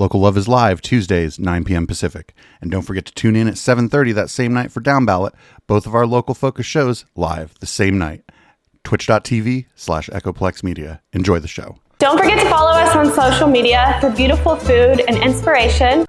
Local Love is live Tuesdays, 9 p.m. Pacific. And don't forget to tune in at 7.30 that same night for Down Ballot, both of our local focus shows live the same night. Twitch.tv slash Echoplex Media. Enjoy the show. Don't forget to follow us on social media for beautiful food and inspiration.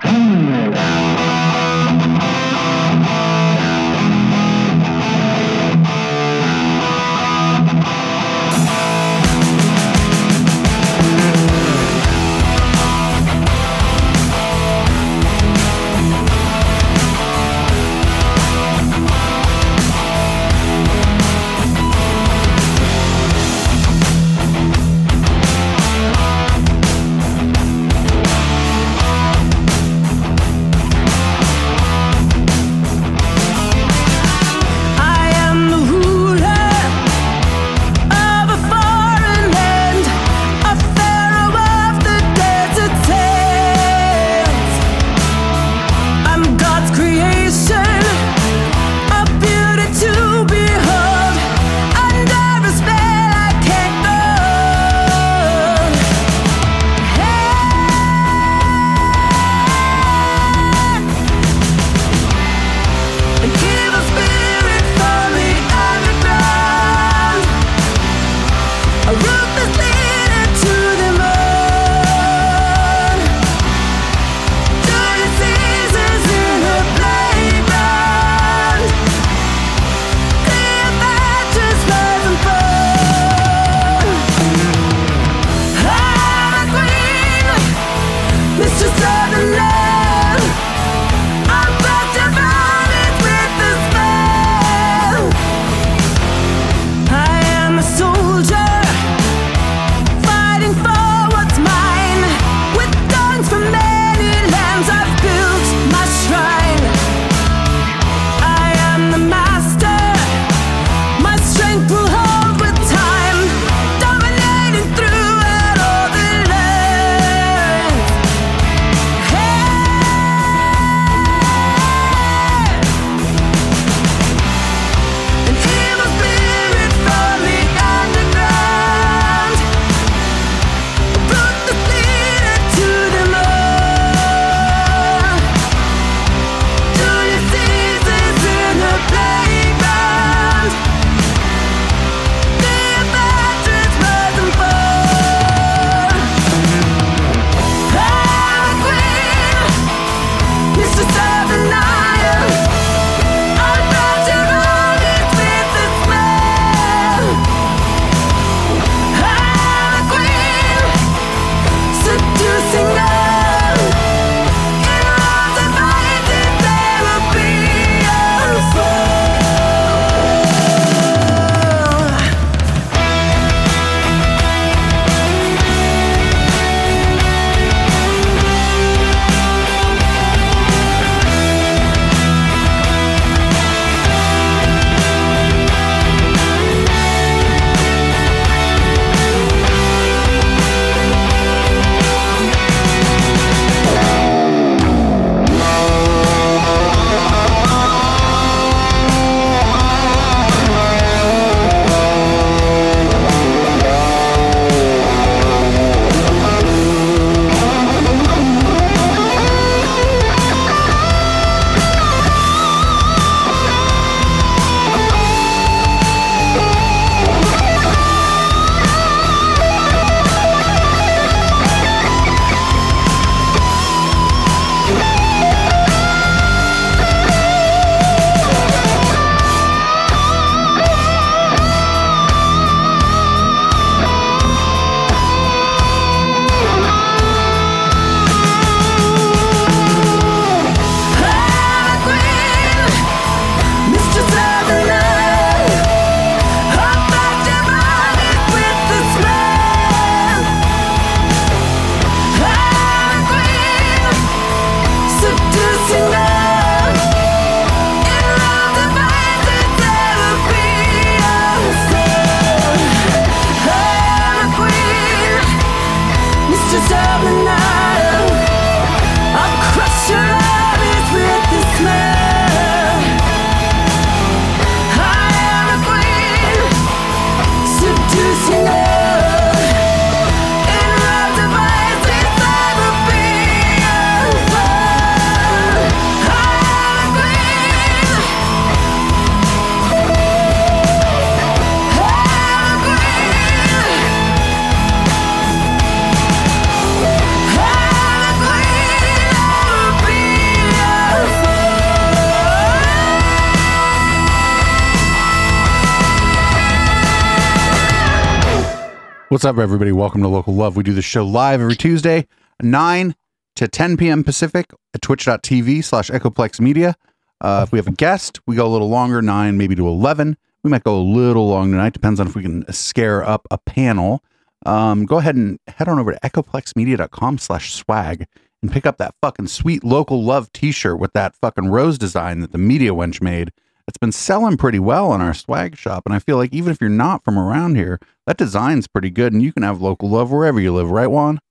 What's up, everybody? Welcome to Local Love. We do the show live every Tuesday, 9 to 10 p.m. Pacific at twitch.tv slash Echoplex Media. Uh, if we have a guest, we go a little longer, 9 maybe to 11. We might go a little long tonight. Depends on if we can scare up a panel. Um, go ahead and head on over to echoplexmedia.com slash swag and pick up that fucking sweet local love t-shirt with that fucking rose design that the media wench made. It's been selling pretty well in our swag shop. And I feel like even if you're not from around here, that design's pretty good and you can have local love wherever you live, right, Juan?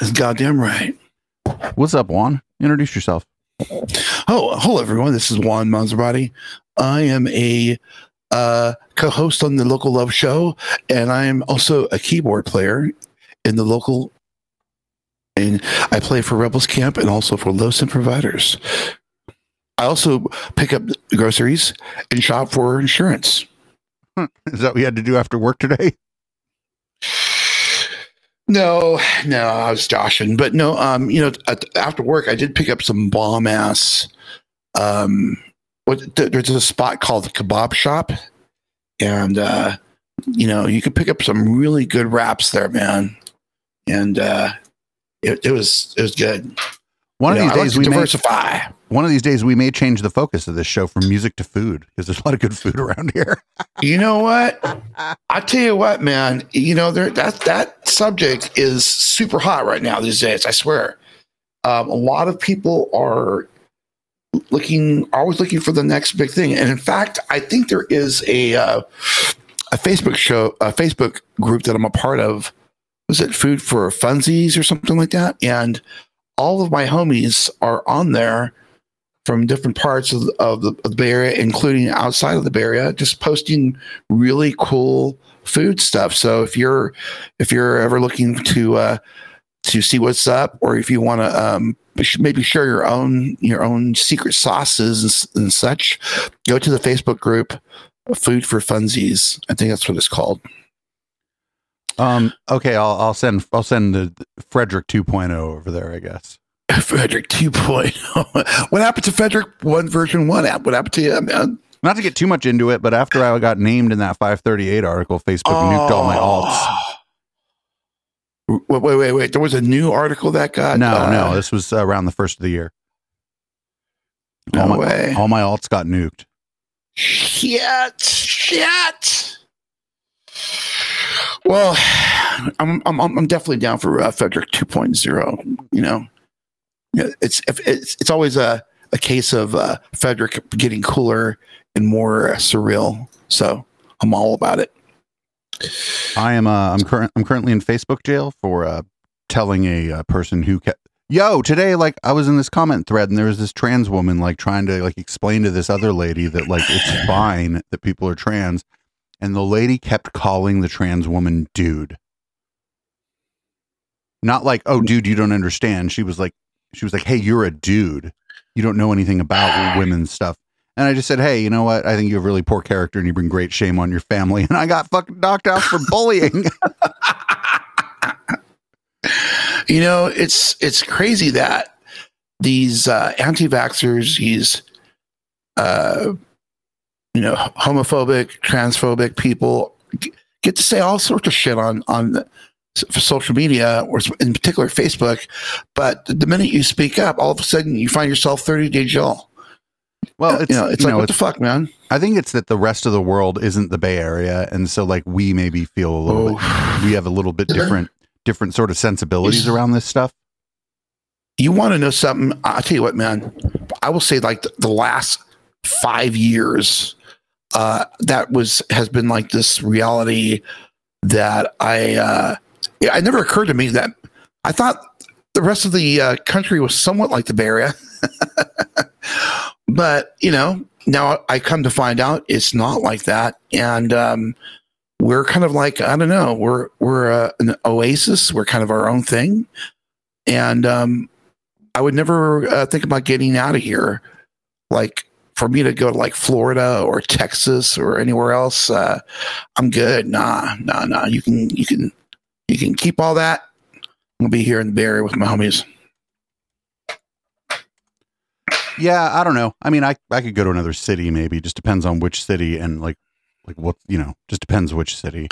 That's goddamn right. What's up, Juan? Introduce yourself. Oh, hello everyone. This is Juan Maserati. I am a uh, co-host on the Local Love Show, and I am also a keyboard player in the local. And I play for Rebels Camp and also for Los Providers. I also pick up groceries and shop for insurance. Is that what you had to do after work today? No, no, I was joshing, but no, um, you know, at, after work, I did pick up some bomb ass. Um, what th- there's a spot called the Kebab Shop, and uh, you know, you could pick up some really good wraps there, man, and uh, it, it was it was good. One You of know, these like days to we may diversify. one of these days we may change the focus of this show from music to food because there's a lot of good food around here. You know what? I tell you what, man. You know there that that subject is super hot right now these days. I swear. Um, a lot of people are looking, always looking for the next big thing. And in fact, I think there is a uh, a Facebook show, a Facebook group that I'm a part of. Was it Food for Funsies or something like that? And all of my homies are on there from different parts of, of, the, of the Bay Area, including outside of the Bay Area, just posting really cool food stuff. So if you're if you're ever looking to uh, to see what's up, or if you want to um, maybe share your own your own secret sauces and, and such, go to the Facebook group Food for Funsies. I think that's what it's called. Um, okay, I'll I'll send I'll send the Frederick 2.0 over there, I guess. Frederick 2.0. what happened to Frederick 1 version 1 app? What happened to you, man? Not to get too much into it, but after I got named in that 538 article, Facebook nuked all my alts. alts. Wait, wait, wait, wait. There was a new article that got. No, uh, no, this was around the first of the year. all No my, way. All my alts got nuked. Shit. Shit. Well, I'm I'm I'm definitely down for uh, Frederick 2.0. You know, it's it's it's always a a case of uh, Frederick getting cooler and more uh, surreal. So I'm all about it. I am uh, I'm current I'm currently in Facebook jail for uh, telling a uh, person who kept Yo, today like I was in this comment thread and there was this trans woman like trying to like explain to this other lady that like it's fine that people are trans and the lady kept calling the trans woman dude. Not like, "Oh dude, you don't understand." She was like she was like, "Hey, you're a dude. You don't know anything about women's stuff." And I just said, "Hey, you know what? I think you have really poor character and you bring great shame on your family." And I got fucking knocked out for bullying. You know, it's it's crazy that these uh, anti-vaxxers, these uh, you know homophobic, transphobic people get to say all sorts of shit on on for social media or in particular Facebook. But the minute you speak up, all of a sudden you find yourself 30 day jail. Well, uh, it's you know, it's you like know, what the fuck, man. I think it's that the rest of the world isn't the Bay Area, and so like we maybe feel a little bit, we have a little bit different different sort of sensibilities around this stuff. you want to know something? I'll tell you what, man. I will say like the, the last five years, uh, that was has been like this reality that I uh, it never occurred to me that I thought the rest of the uh, country was somewhat like the Bay Area, but you know now I come to find out it's not like that, and um, we're kind of like I don't know, we're we're uh, an oasis, we're kind of our own thing, and um, I would never uh, think about getting out of here. Like for me to go to like Florida or Texas or anywhere else, uh, I'm good. Nah, nah, nah. You can, you can, you can keep all that. I'll be here in the Bay Area with my homies. Yeah, I don't know. I mean, I I could go to another city maybe. Just depends on which city and like like what you know. Just depends which city.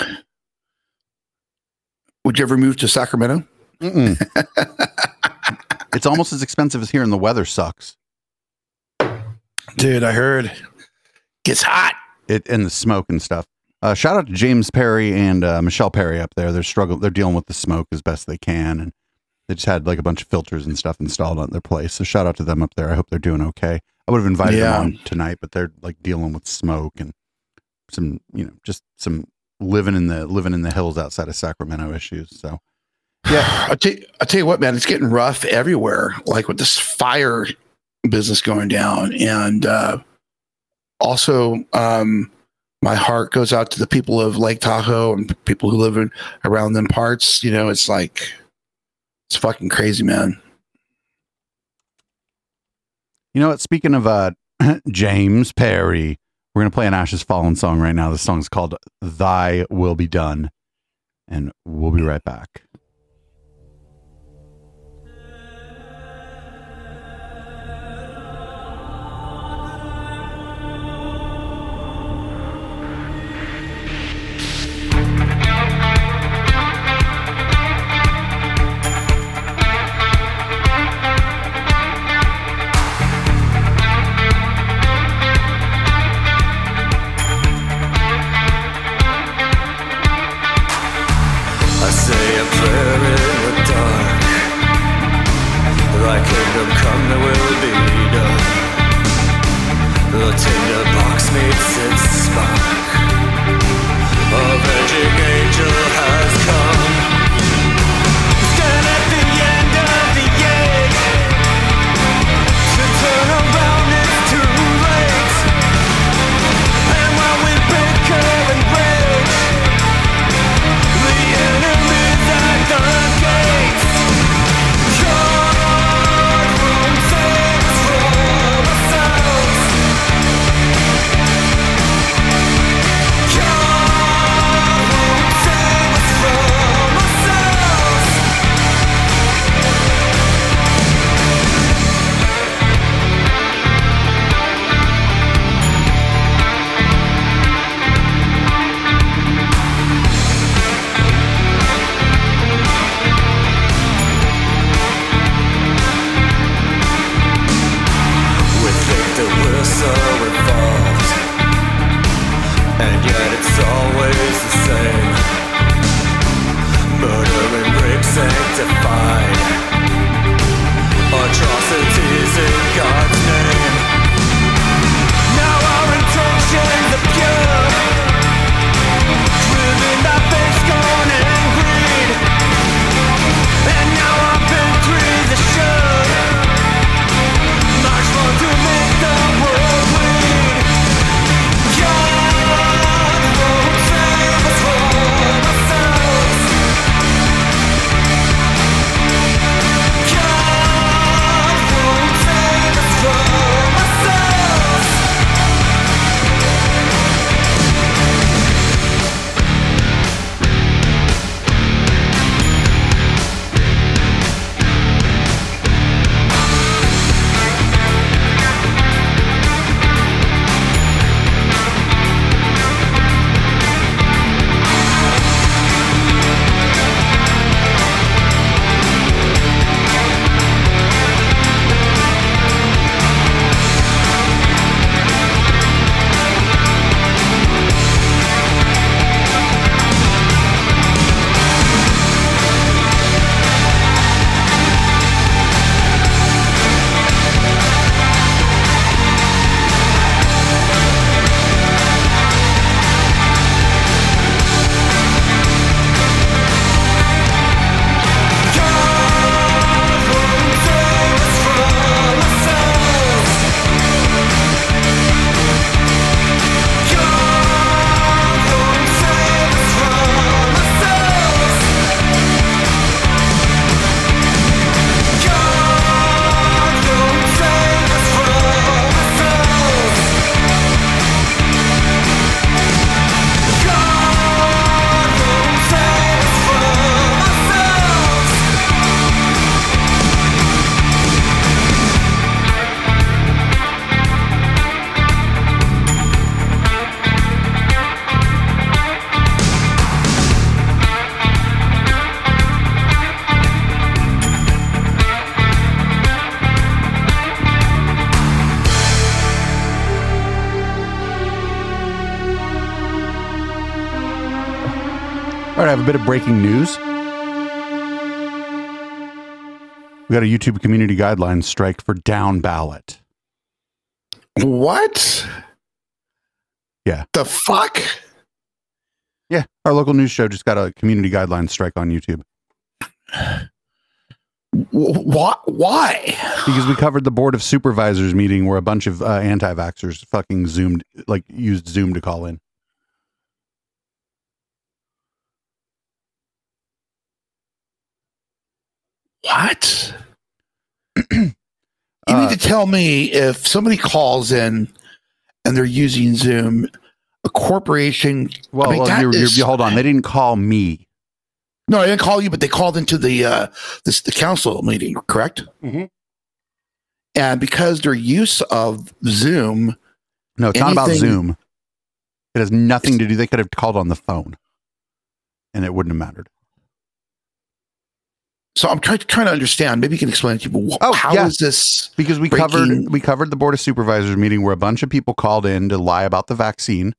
Would you ever move to Sacramento? it's almost as expensive as here, and the weather sucks. Dude, I heard gets hot. It and the smoke and stuff. Uh, shout out to James Perry and uh, Michelle Perry up there. They're struggling. They're dealing with the smoke as best they can, and they just had like a bunch of filters and stuff installed on their place. So shout out to them up there. I hope they're doing okay. I would have invited Yeah. them on tonight, but they're like dealing with smoke and some, you know, just some living in the living in the hills outside of Sacramento issues. So Yeah, I tell, I tell you what, man, it's getting rough everywhere. Like with this fire business going down, and uh, also, um, my heart goes out to the people of Lake Tahoe and people who live in around them parts. You know, it's like it's fucking crazy, man. You know what? Speaking of uh, James Perry, we're gonna play an Ashes Fallen song right now. This song's called "Thy Will Be Done," and we'll be right back. Have a bit of breaking news. We got a YouTube community guidelines strike for down ballot. What? Yeah. The fuck? Yeah, our local news show just got a community guidelines strike on YouTube Why? Why? because we covered the board of supervisors meeting where a bunch of uh, anti-vaxxers fucking zoomed, like used Zoom to call in. What? you Uh, need to tell me if somebody calls in and they're using Zoom, a corporation. Well, I mean, well you're, you're, hold on. They didn't call me. No, I didn't call you, but they called into the uh, this the council meeting, correct? Mhm. And because their use of Zoom, No, it's not about Zoom. It has nothing to do. They could have called on the phone, and it wouldn't have mattered. So I'm trying trying to understand. Maybe you can explain to people wh- Oh, how is yeah. this? because we breaking- covered we covered the board of supervisors meeting where a bunch of people called in to lie about the vaccine.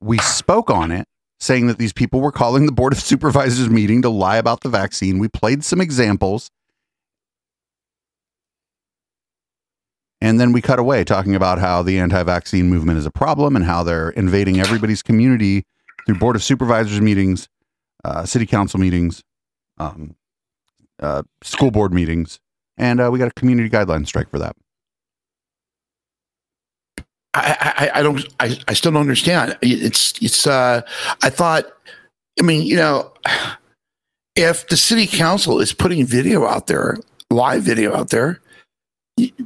We spoke on it, saying that these people were calling the board of supervisors meeting to lie about the vaccine. We played some examples. And then we cut away talking about how the anti-vaccine movement is a problem and how they're invading everybody's community through board of supervisors meetings, uh, city council meetings, um, uh, school board meetings, and uh, we got a community guideline strike for that. I, I, I don't. I, I still don't understand. It's it's. Uh, I thought. I mean, you know, if the city council is putting video out there, live video out there,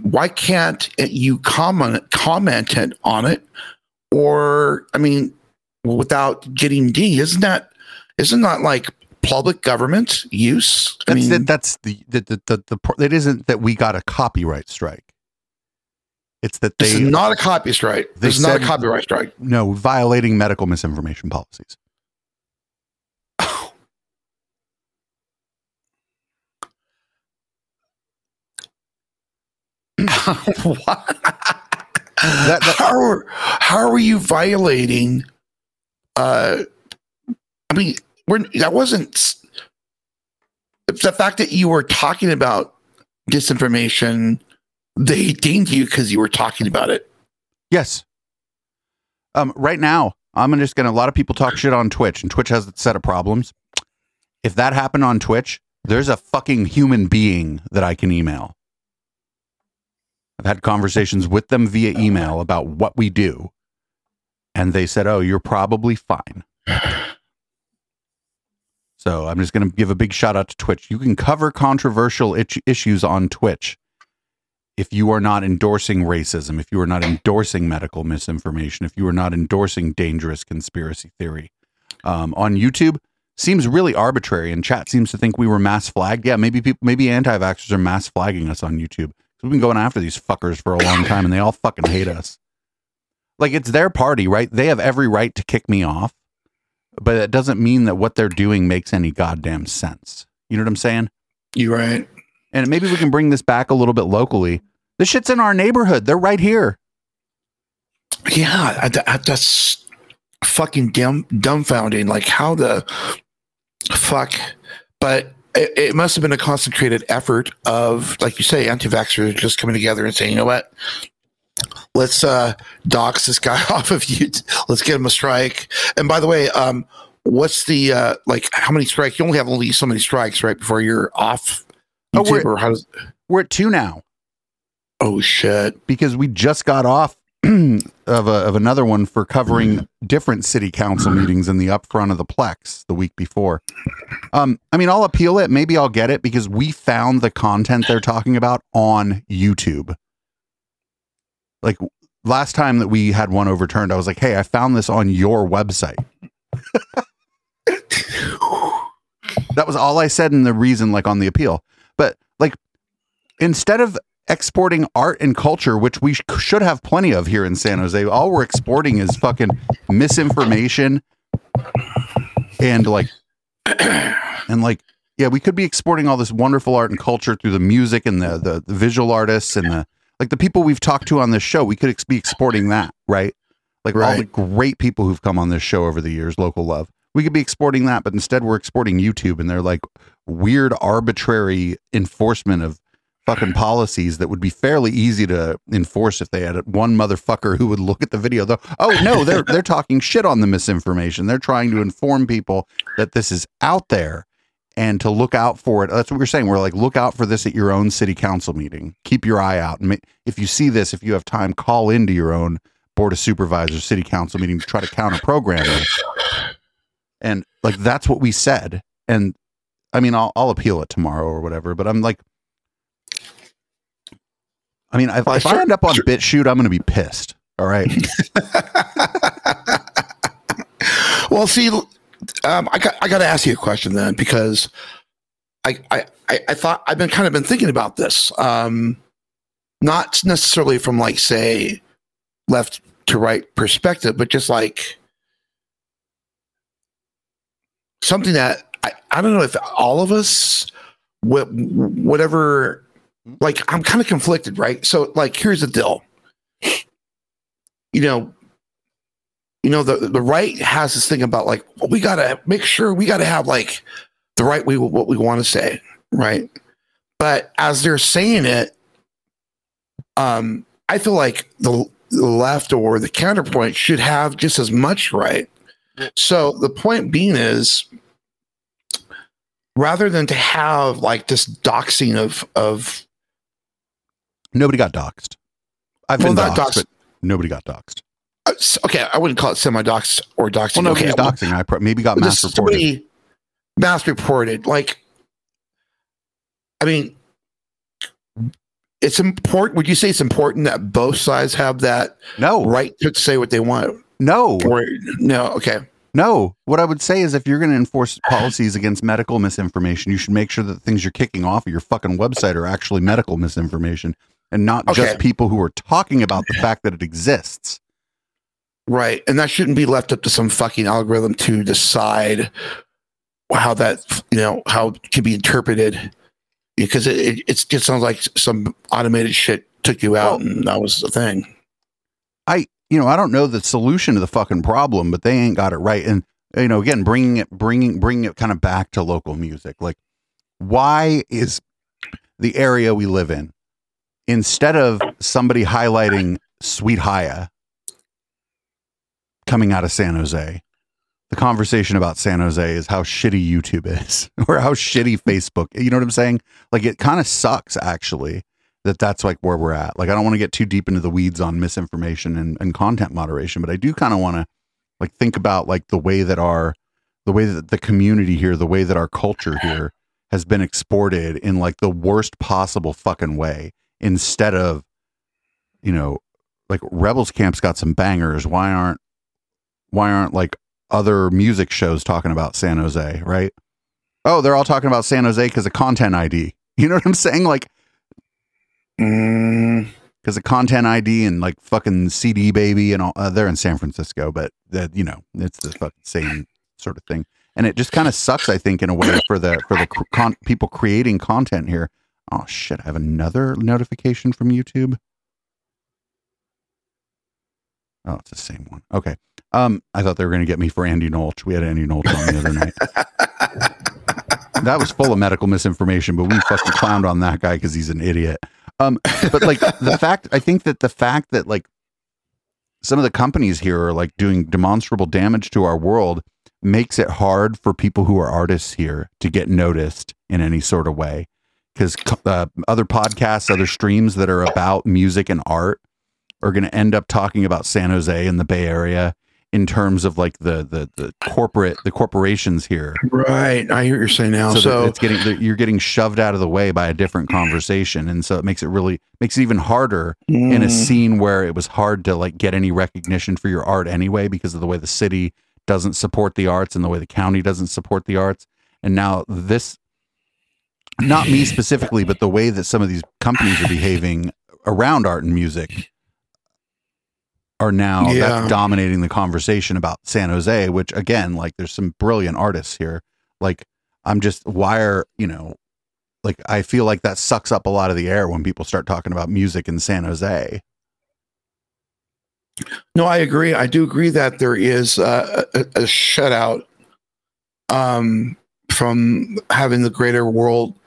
why can't you comment comment on it? Or I mean, without getting D, isn't that isn't that like public government use? I That's mean, it. That's the the, the the the It isn't that we got a copyright strike. It's that this they is not a copy strike. This is not a copyright strike. no violating medical misinformation policies. what? that- how are, how are you violating? Uh, I mean, we're that wasn't the fact that you were talking about disinformation. They dinged you because you were talking about it. Yes. Um, right now, I'm just gonna. A lot of people talk shit on Twitch, and Twitch has a set of problems. If that happened on Twitch, there's a fucking human being that I can email. I've had conversations with them via email about what we do, and they said, "Oh, you're probably fine." So I'm just going to give a big shout out to Twitch. You can cover controversial issues on Twitch if you are not endorsing racism, if you are not endorsing medical misinformation, if you are not endorsing dangerous conspiracy theory. Um, on YouTube, seems really arbitrary, and chat seems to think we were mass flagged. Yeah, maybe people, maybe anti-vaxxers are mass flagging us on YouTube. We've been going after these fuckers for a long time, and they all fucking hate us. Like it's their party, right? They have every right to kick me off, but that doesn't mean that what they're doing makes any goddamn sense. You know what I'm saying? You right? And maybe we can bring this back a little bit locally. This shit's in our neighborhood. They're right here. Yeah, I, I- that's fucking dumb, dumbfounding. Like how the fuck, but it, it must have been a concentrated effort of, like you say, anti-vaxxers just coming together and saying, you know what, let's uh dox this guy off of you. Let's get him a strike. And by the way, um, what's the uh like how many strikes? You only have only so many strikes, right, before you're off. Oh, YouTube, we're- or how does? We're at two now Oh shit! because we just got off of a, of another one for covering different city council meetings in the upfront of the Plex the week before. Um, I mean, I'll appeal it. Maybe I'll get it because we found the content they're talking about on YouTube. Like last time that we had one overturned, I was like, "Hey, I found this on your website." That was all I said in the reason, like on the appeal. But like, instead of exporting art and culture, which we sh- should have plenty of here in San Jose, all we're exporting is fucking misinformation and like, and like, yeah, we could be exporting all this wonderful art and culture through the music and the the, the visual artists and the like the people we've talked to on this show. We could ex- be exporting that, right? Like all the great people who've come on this show over the years, local love. We could be exporting that, but instead we're exporting YouTube and they're like weird arbitrary enforcement of fucking policies that would be fairly easy to enforce if they had one motherfucker who would look at the video though oh no they're they're talking shit on the misinformation they're trying to inform people that this is out there and to look out for it. That's what we're saying. We're like look out for this at your own city council meeting. Keep your eye out. And if you see this if you have time call into your own board of supervisors city council meeting to try to counter program it. And like that's what we said. And i mean i'll, I'll appeal it tomorrow or whatever but i'm like i mean if, if i end up on BitChute, i'm going to be pissed. All right? Well, see, um, I got I got to ask you a question then because I, I I thought I've been kind of been thinking about this, um, not necessarily from like say left to right perspective, but just like something that I, I don't know if all of us wh- whatever like I'm kind of conflicted, right? So like here's the deal. You know, you know the the right has this thing about like well, we gotta make sure we gotta have like the right way what we want to say right but as they're saying it um i feel like the, the left or the counterpoint should have just as much right so the point being is rather than to have like this doxing of of nobody got doxed. i've Well, been not doxxed, doxed. but nobody got doxxed s- okay i wouldn't call it semi-dox or doxing well nobody's okay, well, doxing i pro- maybe got mass reported mass reported. Like, I mean, it's important. Would you say it's important that both sides have that no right to say what they want? no Or no? Okay. No, what I would say is if you're going to enforce policies against medical misinformation, you should make sure that the things you're kicking off of your fucking website are actually medical misinformation and not Okay. just people who are talking about the fact that it exists. Right. And that shouldn't be left up to some fucking algorithm to decide how that, you know, how it can be interpreted. Because it, it, it just sounds like some automated shit took you out Well- and that was the thing. I, you know, I don't know the solution to the fucking problem, but they ain't got it right. And you know, again, bringing it, bringing, bringing it kind of back to local music. Like, why is the area we live in instead of somebody highlighting Sweet Haya coming out of San Jose? The conversation about San Jose is how shitty YouTube is, or how shitty Facebook. You know what I'm saying? Like, it kind of sucks actually that that's like where we're at. Like, I don't want to get too deep into the weeds on misinformation and, and content moderation, but I do kind of want to like think about like the way that our the way that the community here, the way that our culture here has been exported in like the worst possible fucking way instead of you know like rebels camp's got some bangers why aren't why aren't like other music shows talking about san jose right oh they're all talking about san jose because of content id you know what i'm saying like Mm, because of content ID and like fucking CD baby and all. Uh, they're in San Francisco, but that you know it's the fucking same sort of thing. And it just kind of sucks, I think, in a way for the for the con- people creating content here. Oh shit! I have another notification from YouTube. Oh, it's the same one. Okay. Um, I thought they were going to get me for Andy Nolch. We had Andy Nolch on the other night. that was full of medical misinformation, but we fucking clowned on that guy because he's an idiot. Um, but like the fact, I think that the fact that like some of the companies here are like doing demonstrable damage to our world makes it hard for people who are artists here to get noticed in any sort of way. Because uh, other podcasts, other streams that are about music and art are going to end up talking about San Jose and the Bay Area in terms of like the the the corporate the corporations here right. I hear what you're saying now. so, So, it's getting you're getting shoved out of the way by a different conversation and so it makes it really makes it even harder in a mm, scene where it was hard to like get any recognition for your art anyway because of the way the city doesn't support the arts and the way the county doesn't support the arts and now this not me specifically but the way that some of these companies are behaving around art and music are now Yeah. that's dominating the conversation about San Jose which again like there's some brilliant artists here like I'm just why are you know like I feel like that sucks up a lot of the air when people start talking about music in San Jose. no, I agree. I do agree that there is uh, a, a shutout um, from having the greater world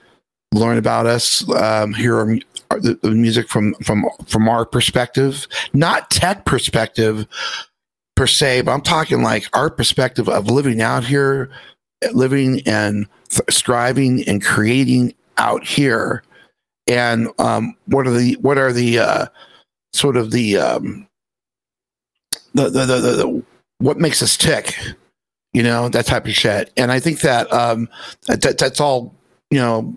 learn about us, um, hear our, our- the, music from from from our perspective, not tech perspective per se, but I'm talking like our perspective of living out here, living and striving and creating out here, and um, what are the what are the uh, sort of the um, the, the, the, the, what makes us tick, you know, that type of shit. And I think that um, that that's all, you know,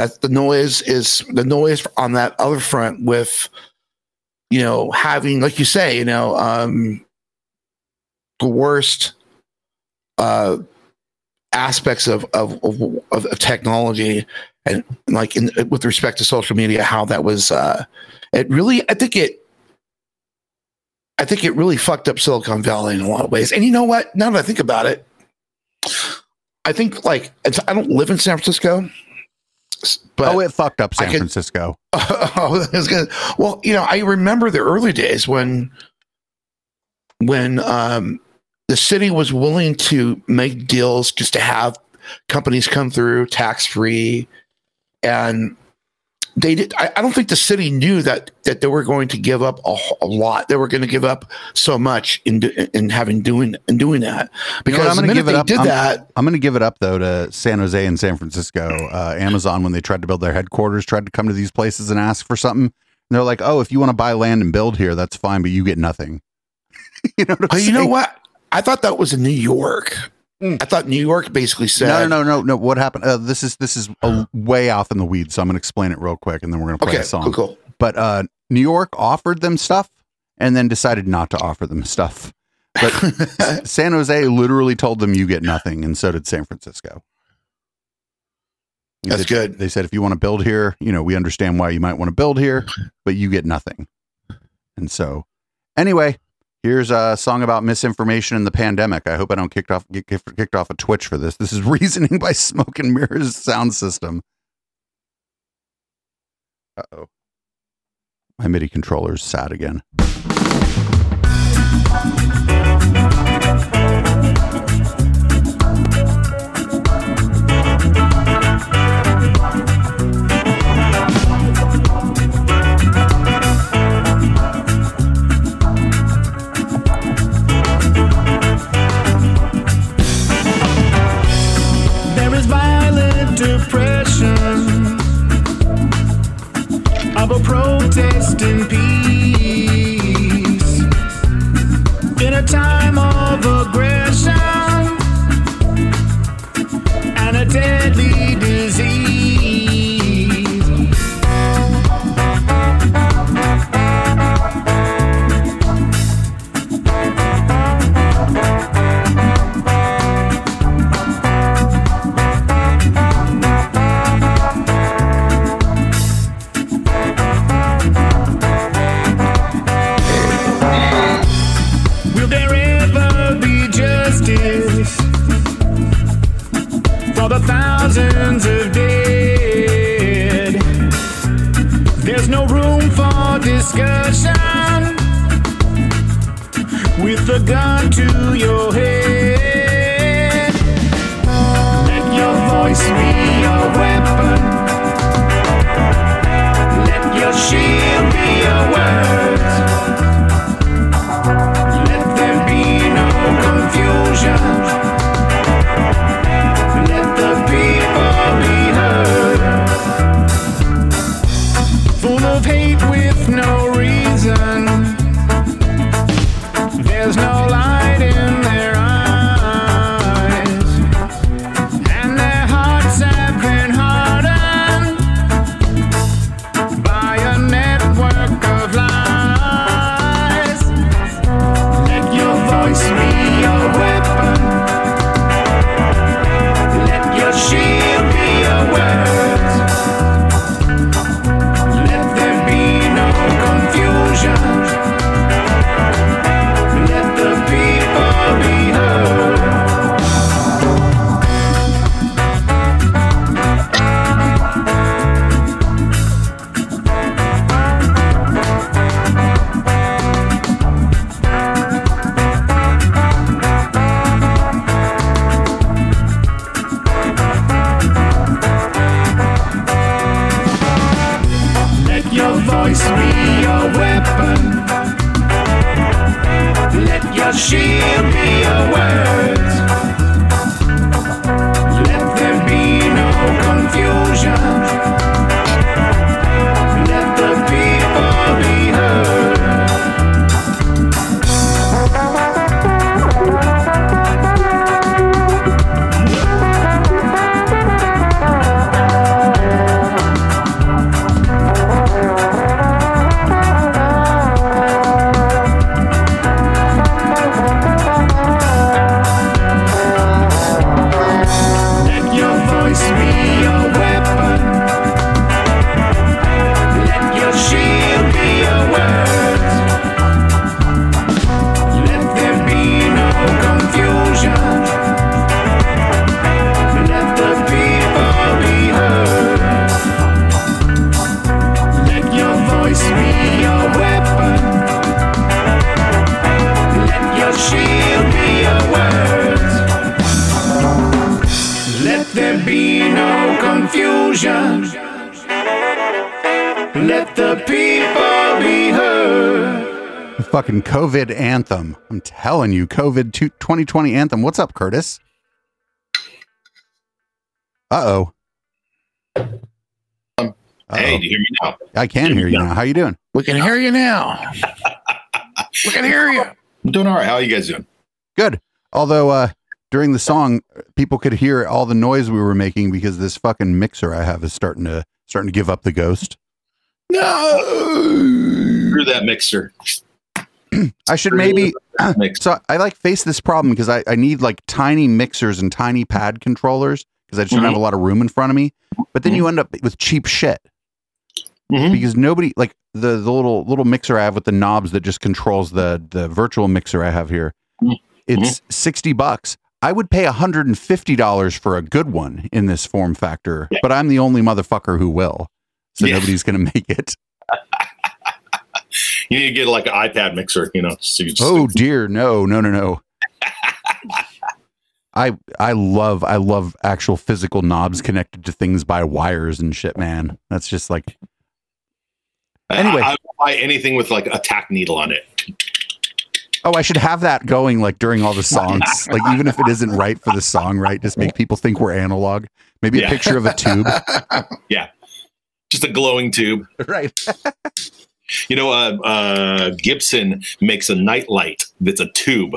that the noise is the noise on that other front with, you know, having like you say, you know, um, the worst uh, aspects of of, of of technology and like in with respect to social media, how that was uh, it really I think it I think it really fucked up Silicon Valley in a lot of ways. And you know what? Now that I think about it, I think like I don't live in San Francisco, but oh, it fucked up San could- Francisco. oh, gonna, well, you know, I remember the early days when when um, the city was willing to make deals just to have companies come through tax free, and they did. I, I don't think the city knew that that they were going to give up a, a lot. They were going to give up so much in do- in having doing in doing that You know because I'm gonna minute give it they up. did I'm- that. I'm going to give it up though to San Jose and San Francisco. Uh, Amazon, when they tried to build their headquarters, tried to come to these places and ask for something. And they're like, "Oh, if you want to buy land and build here, that's fine, but you get nothing." you know what you know what? I thought that was in New York. Mm. I thought New York basically said, No, no, no, no, no. What happened? Uh, this is this is a, way off in the weeds, so I'm going to explain it real quick, and then we're going to play Okay, a song. cool, cool. But uh, New York offered them stuff, and then decided not to offer them stuff. But San Jose literally told them, "You get nothing," and so did San Francisco. That's said- good. They said, "If you want to build here, you know, we understand why you might want to build here, but you get nothing." And so, anyway, here's a song about misinformation in the pandemic. I hope I don't kicked off get kicked off a Twitch for this. This is "Reasoning" by Smoke and Mirrors Sound System. Uh oh, my MIDI controller's sad again. Of protest in peace. In a time of the thousands of dead? There's no room for discussion with a gun to your head. Let your voice be your weapon. Let your shield be your words. COVID anthem. I'm telling you, COVID 2020 anthem. What's up, Curtis? Uh oh. Hey, do you hear me now? I can hear you now. How you doing? We can hear you now. we can hear you. I'm doing all right. How are you guys doing? Good. Although uh during the song, people could hear all the noise we were making because this fucking mixer I have is starting to starting to give up the ghost. No. Through that mixer. I should maybe so I like face this problem because I, I need like tiny mixers and tiny pad controllers because I just don't have a lot of room in front of me. But then you end up with cheap shit Mhm. because nobody like the the little little mixer I have with the knobs that just controls the the virtual mixer I have here. Mhm. It's sixty bucks. I would pay hundred and fifty dollars for a good one in this form factor, Yeah. but I'm the only motherfucker who will. So Yeah. nobody's gonna make it. You need to get like an iPad mixer, you know. So you Oh dear, no, no, no, no. I I love I love actual physical knobs connected to things by wires and shit, man. That's just like anyway. I, I buy anything with like a tack needle on it. oh, I should have that going like during all the songs. like even if it isn't right for the song, right? Just make people think we're analog. Maybe a picture of a tube. Yeah. Just a glowing tube. right. You know, uh, uh, Gibson makes a night light that's a tube.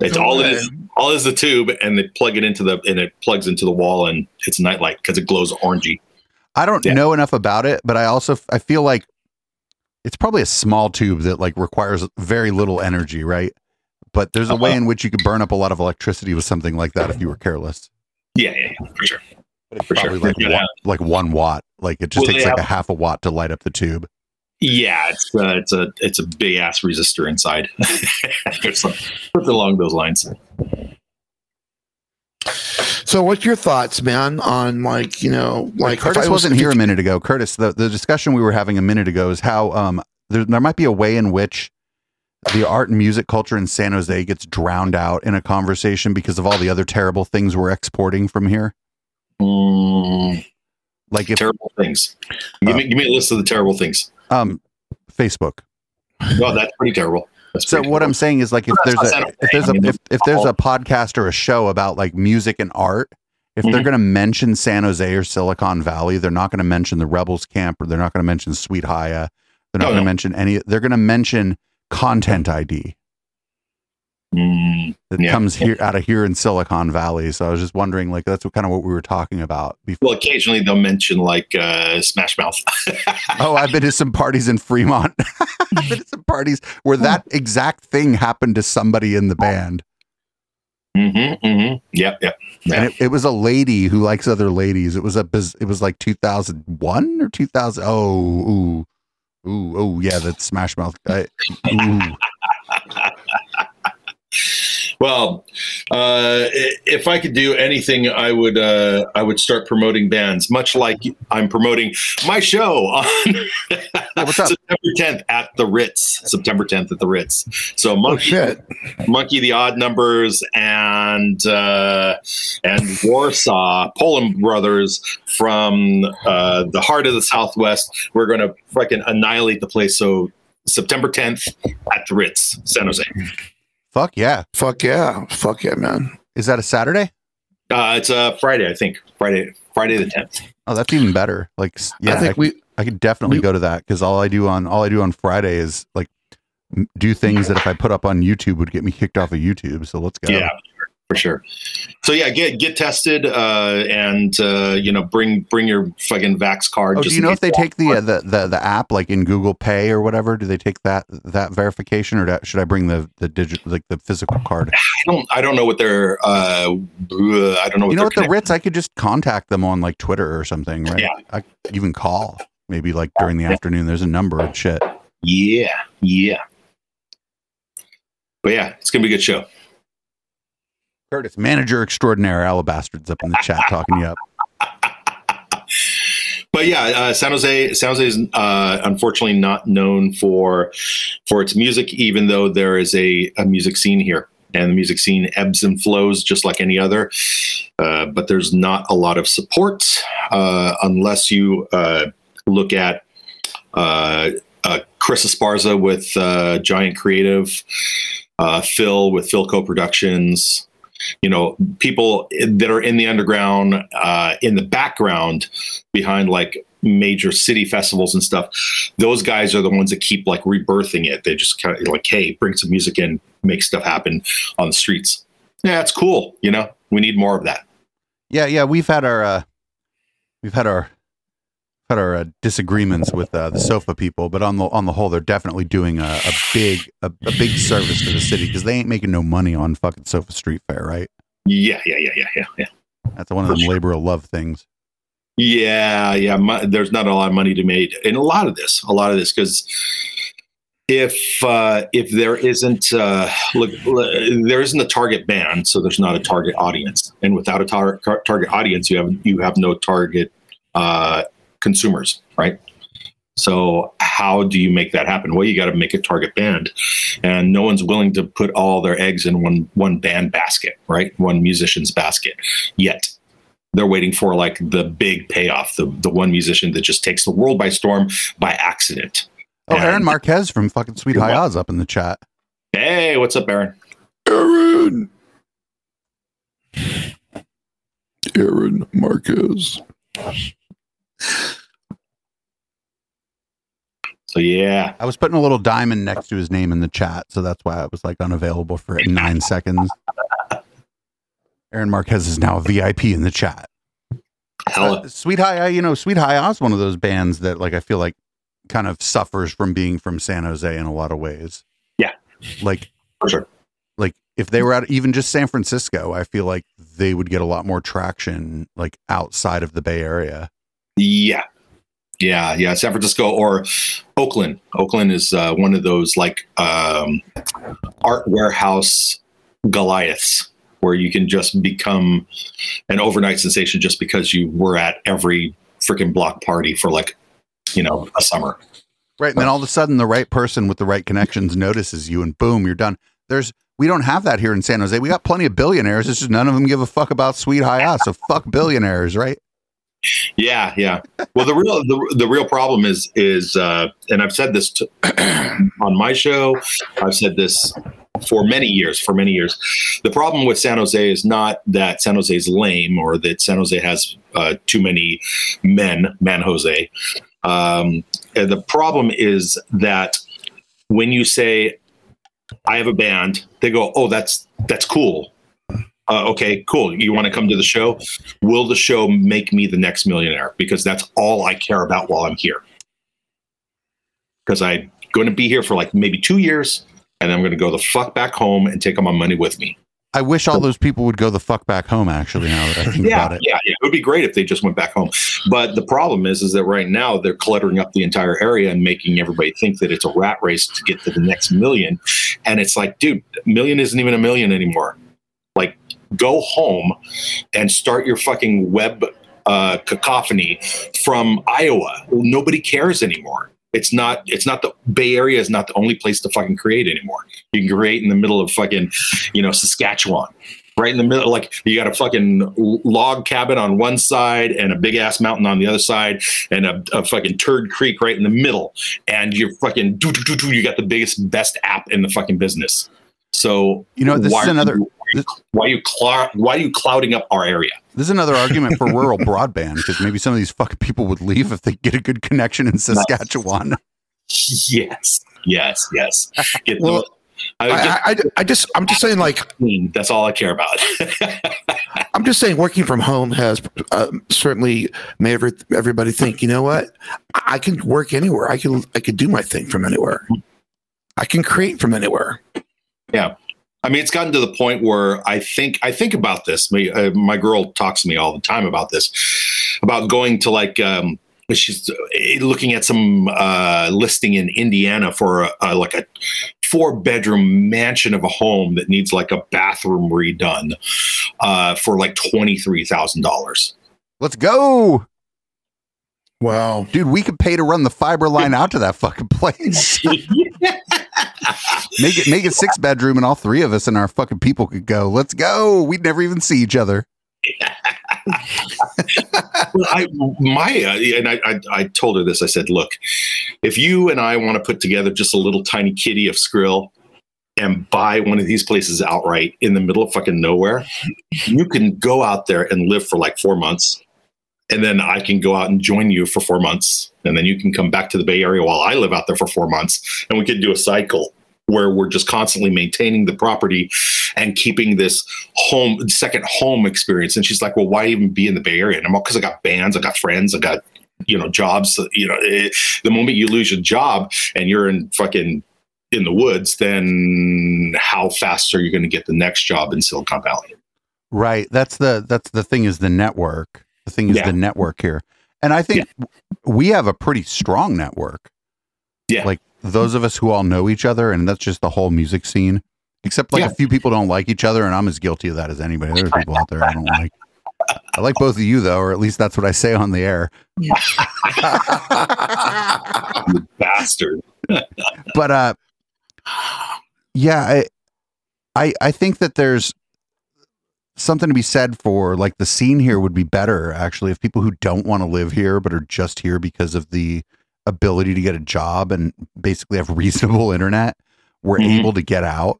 It's all it is. All is the tube, and they plug it into the and it plugs into the wall, and it's a night light because it glows orangey. I don't Yeah. know enough about it, but I also I feel like it's probably a small tube that like requires very little energy, right? But there's a way Uh-huh. in which you could burn up a lot of electricity with something like that if you were careless. Yeah, yeah, yeah for sure. But it's For sure. like Yeah. one, like one watt. Like it just Well, takes like a half a watt to light up the tube. Yeah, it's uh, it's a it's a big ass resistor inside. it's like, something along those lines. So, what's your thoughts, man, on like you know, like if Curtis I was- wasn't here a minute ago. Curtis, the, the discussion we were having a minute ago is how um there, there might be a way in which the art and music culture in San Jose gets drowned out in a conversation because of all the other terrible things we're exporting from here. Mm, Like if terrible things. Give me give me a list of the terrible things. Um Facebook. Well, that's pretty terrible. That's So pretty what I'm saying is like if there's a if there's a if, if there's a podcast or a show about like music and art, if they're Mhm. going to mention San Jose or Silicon Valley, they're not going to mention the Rebels camp or they're not going to mention Sweet Haya. They're not No, going to no. mention any they're going to mention content ID Mm, that Yeah. comes here out of here in Silicon Valley. So I was just wondering like that's what kind of what we were talking about before. well, occasionally they'll mention like uh, Smash Mouth. Oh, I've been to some parties in Fremont. I've been to some parties where that exact thing happened to somebody in the band. mm-hmm, mm-hmm. Yep, yep. Yeah. and it, it was a lady who likes other ladies. It was a biz, it was like 2001 or 2000. Oh, ooh, ooh, oh yeah, that Smash Mouth. I, ooh. Well, uh, if I could do anything, I would. Uh, I would start promoting bands, much like I'm promoting my show on? September 10th at the Ritz. September 10th at the Ritz. So Oh Monkey, shit! Monkey the Odd Numbers and uh, and Warsaw, Poland Brothers from uh, the heart of the Southwest. We're going to fucking annihilate the place. So September 10th at the Ritz, San Jose. Fuck yeah. Fuck yeah! Fuck yeah, man! Is that a Saturday? Uh, it's a Friday, I think. Friday, Friday the 10th. Oh, that's even better. Like, yeah, I think we I could definitely we- go to that because all I do on all I do on Friday is like do things that if I put up on YouTube would get me kicked off of YouTube. So let's go. Yeah, for sure. So yeah, get get tested uh, and uh, you know bring bring your fucking vax card. Oh, just do you know if they take the, uh, the the the app like in Google Pay or whatever? Do they take that that verification or should I bring the the digital like the physical card? I don't I don't know what their uh, I don't know what You know what the Ritz? I could just contact them on like Twitter or something, right? Yeah. I even call maybe like during the afternoon. There's a number and shit. Yeah, yeah. But yeah, it's gonna be a good show. Curtis, manager extraordinaire, Alabastard's up in the chat talking you up. But yeah, uh, San Jose, San Jose is uh, unfortunately not known for for its music, even though there is a, a music scene here, and the music scene ebbs and flows just like any other. Uh, but there's not a lot of support uh, unless you uh, look at uh, Chris Esparza with Giant Creative, uh, Phil with Philco Productions. You know, people that are in the underground, uh, in the background, behind like major city festivals and stuff. Those guys are the ones that keep like rebirthing it. They just kind of like, hey, bring some music in, make stuff happen on the streets. Yeah, it's cool. You know, we need more of that. Yeah, yeah, we've had our uh we've had our had our uh, disagreements with uh, the sofa people, but on the on the whole, they're definitely doing a, a big a, a big service to the city because they ain't making no money on fucking SoFA Street Fair, right? Yeah, yeah, yeah, yeah, yeah, yeah. That's one of them labor of love things. Yeah, yeah. Mo- there's not a lot of money to made in a lot of this. A lot of this because if uh, if there isn't uh, look, there isn't a target band, so there's not a target audience, and without a tar- tar- target audience, you have you have no target uh, consumers, right? So how do you make that happen? Well, you got to make a target band, and no one's willing to put all their eggs in one one band basket, right? One musician's basket yet they're waiting for like the big payoff, the the one musician that just takes the world by storm by accident. Oh, And- Aaron Marquez from fucking Sweet High wel- Oz up in the chat. Hey, what's up, Aaron? Aaron. Aaron Marquez. So yeah, I was putting a little diamond next to his name in the chat, so that's why I was like unavailable for nine seconds. Aaron Marquez is now a VIP in the chat. Uh, Sweet High, you know, Sweet High Oz, one of those bands that like I feel like kind of suffers from being from San Jose in a lot of ways. Yeah. Like for sure. like if they were out even just San Francisco, I feel like they would get a lot more traction like outside of the Bay Area. Yeah, yeah, yeah. San Francisco or Oakland. Oakland is uh, one of those like um, art warehouse Goliaths where you can just become an overnight sensation just because you were at every freaking block party for like you know a summer. Right. And then all of a sudden the right person with the right connections notices you and boom, you're done. There's we don't have that here in San Jose. We got plenty of billionaires. It's just none of them give a fuck about Sweet High Oz. So fuck billionaires, right? Yeah, yeah. Well, the real the, the real problem is is uh, and I've said this to, on my show. I've said this for many years. For many years, the problem with San Jose is not that San Jose is lame or that San Jose has uh, too many men, man Jose. Um, the problem is that when you say I have a band, they go, "Oh, that's that's cool." Uh, okay, cool. You want to come to the show? Will the show make me the next millionaire? Because that's all I care about while I'm here. Because I'm going to be here for like maybe two years, and I'm going to go the fuck back home and take all my money with me. I wish all those people would go the fuck back home. Actually, now that I think yeah, about it, yeah, yeah. It would be great if they just went back home. But the problem is, is that right now they're cluttering up the entire area and making everybody think that it's a rat race to get to the next million. And it's like, dude, million isn't even a million anymore. Go home and start your fucking web uh, cacophony from Iowa. Nobody cares anymore. It's not. It's not the Bay Area is not the only place to fucking create anymore. You can create in the middle of fucking, you know, Saskatchewan right in the middle. Like you got a fucking log cabin on one side and a big ass mountain on the other side, and a, a fucking turd creek right in the middle. And you're fucking doo, doo, doo, doo, you got the biggest, best app in the fucking business. So You know, this why is another- you- why are you clou- why are you clouding up our area? this is another argument for rural broadband because maybe some of these fucking people would leave if they get a good connection in Saskatchewan. Yes, yes, yes. Get Well, the, I, just, I, I, I just I'm just saying like that's all I care about. I'm just saying working from home has uh, certainly made every, everybody think you know what I I can work anywhere I can I can do my thing from anywhere I can create from anywhere Yeah. I mean, it's gotten to the point where I think I think about this. My, uh, my girl talks to me all the time about this, about going to like um, she's uh, looking at some uh, listing in Indiana for a, a, like a four bedroom mansion of a home that needs like a bathroom redone uh, for like twenty three thousand dollars. Let's go, wow dude. We could pay to run the fiber line out to that fucking place. make it make it six bedroom, and all three of us and our fucking people could go. Let's go. We'd never even see each other. Well, I my uh, and I, I I told her this. I said, look, if you and I want to put together just a little tiny kitty of Skrill and buy one of these places outright in the middle of fucking nowhere, you can go out there and live for like four months. And then I can go out and join you for four months. And then you can come back to the Bay Area while I live out there for four months. And we could do a cycle where we're just constantly maintaining the property and keeping this home second home experience. And she's like, "Well, why even be in the Bay Area?" And I'm because I got bands, I got friends, I got you know jobs. You know, eh, the moment you lose your job and you're in fucking in the woods, then how fast are you going to get the next job in Silicon Valley? Right. That's the that's the thing is the network. The thing is Yeah. the network here. And I think we have a pretty strong network. Yeah. Like those of us who all know each other and that's just the whole music scene. Except like Yeah. a few people don't like each other and I'm as guilty of that as anybody. There's people out there I don't like. I like both of you though, or at least that's what I say on the air. You bastard. but uh yeah I, I i think that there's something to be said for like the scene here would be better actually if people who don't want to live here but are just here because of the ability to get a job and basically have reasonable internet were Mhm. able to get out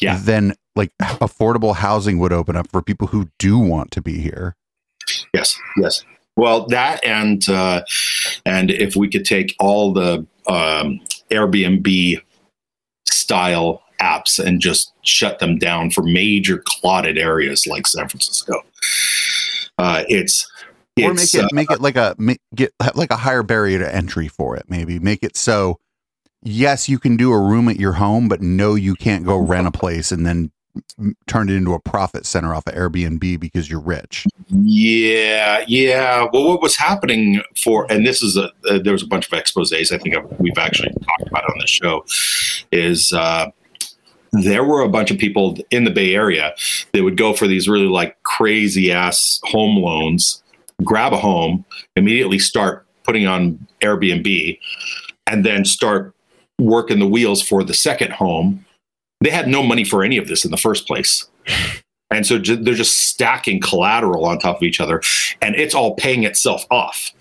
Yeah. then like affordable housing would open up for people who do want to be here Yes, yes. Well, that and uh, and if we could take all the um, Airbnb style apps and just shut them down for major clotted areas like San Francisco, uh, it's or make it uh, make it like a make, get like a higher barrier to entry for it maybe. Make it so yes you can do a room at your home but no you can't go rent a place and then turn it into a profit center off of airbnb because you're rich. Yeah, yeah. Well, what was happening for, and this is a, uh, there was a bunch of exposes I think I've, we've actually talked about on the show, is uh, there were a bunch of people in the Bay Area that would go for these really like crazy ass home loans, grab a home, immediately start putting on Airbnb, and then start working the wheels for the second home. They had no money for any of this in the first place. And so ju- they're just stacking collateral on top of each other, and it's all paying itself off.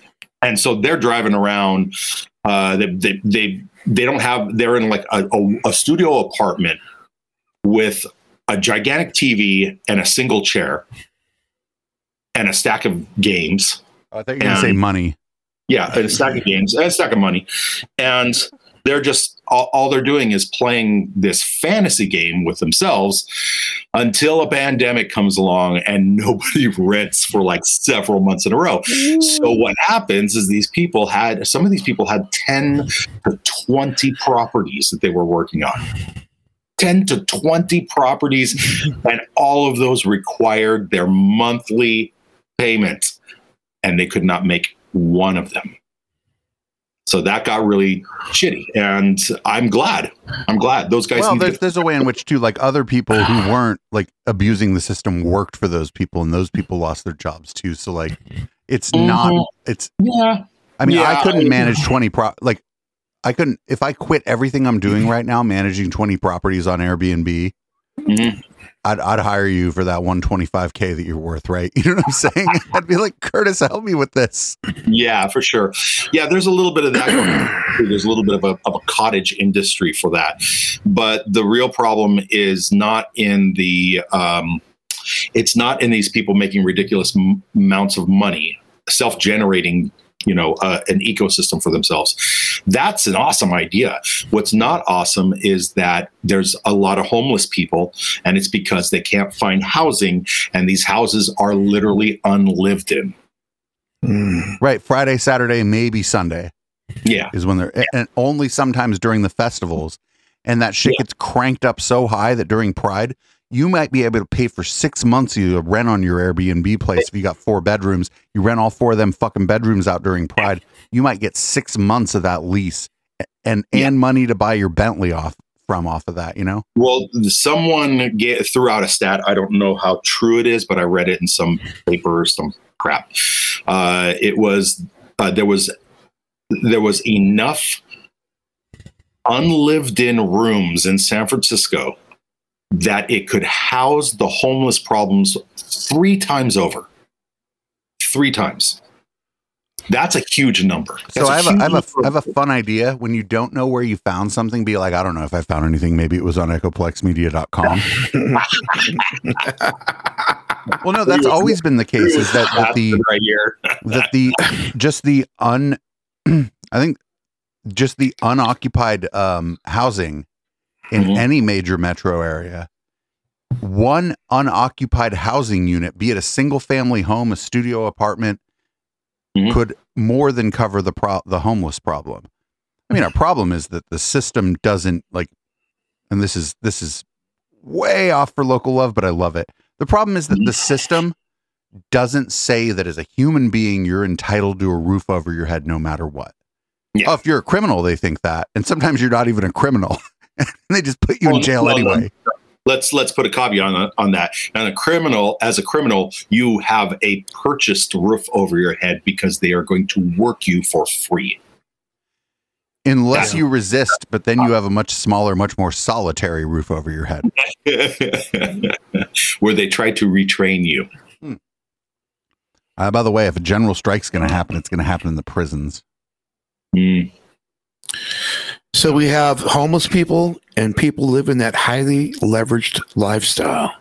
And so they're driving around. Uh, they, they they they don't have. They're in like a, a, a studio apartment with a gigantic TV and a single chair and a stack of games. Oh, i thought you were going to say And- money Yeah, and a stack of games and a stack of money. And they're just all, all they're doing is playing this fantasy game with themselves until a pandemic comes along and nobody rents for like several months in a row. So what happens is these people had some of these people had 10 to 20 properties that they were working on. 10 to 20 properties, and all of those required their monthly payments, and they could not make one of them. So that got really shitty, and I'm glad. I'm glad those guys. well, there's to- there's a way in which too, like other people who weren't like abusing the system worked for those people, and those people lost their jobs too. So like, it's not. Mhm. It's. yeah, I mean, I couldn't manage twenty pro. Like, I couldn't if I quit everything I'm doing right now, managing twenty properties on Airbnb. Mhm. I'd, I'd hire you for that 125k that you're worth, right? You know what I'm saying? I'd be like, Curtis, help me with this. Yeah, for sure. Yeah, there's a little bit of that going on. There's a little bit of a, of a cottage industry for that. But the real problem is not in the, um, it's not in these people making ridiculous m- amounts of money, self generating, you know, uh, an ecosystem for themselves. That's an awesome idea. What's not awesome is that there's a lot of homeless people, and it's because they can't find housing, and these houses are literally unlived in. Mm. Right. Friday, Saturday, maybe Sunday Yeah. is when they're, and only sometimes during the festivals. And that shit gets cranked up so high that during Pride, you might be able to pay for six months of rent on your Airbnb place. If you got four bedrooms, you rent all four of them fucking bedrooms out during Pride, you might get six months of that lease and, Yeah. and money to buy your Bentley off from off of that, you know? Well, someone get, threw out a stat. I don't know how true it is, but I read it in some paper or some crap. Uh, it was uh, there was there was enough unlived in rooms in San Francisco that it could house the homeless problems three times over. Three times. That's a huge number. So I have, a, I, have a, I have a fun idea. When you don't know where you found something, be like, I don't know if I found anything. Maybe it was on echoplexmedia.com. well, no, that's always been the case is that, that the right here. that the just the un I think just the unoccupied um housing in Mhm. any major metro area one unoccupied housing unit be it a single family home a studio apartment Mhm. could more than cover the pro- the homeless problem i mean our problem is that the system doesn't like and this is this is way off for local love but i love it the problem is that the system doesn't say that as a human being you're entitled to a roof over your head no matter what. Yeah. Oh, if you're a criminal, they think that, and sometimes you're not even a criminal, they just put you in jail well, anyway. let's let's put a caveat on, on that. And a criminal, as a criminal, you have a purchased roof over your head because they are going to work you for free. Unless you resist, but then you have a much smaller, much more solitary roof over your head. Where they try to retrain you. Uh, by the way, if a general strike's going to happen, it's going to happen in the prisons. Mm. So we have homeless people and people living that highly leveraged lifestyle.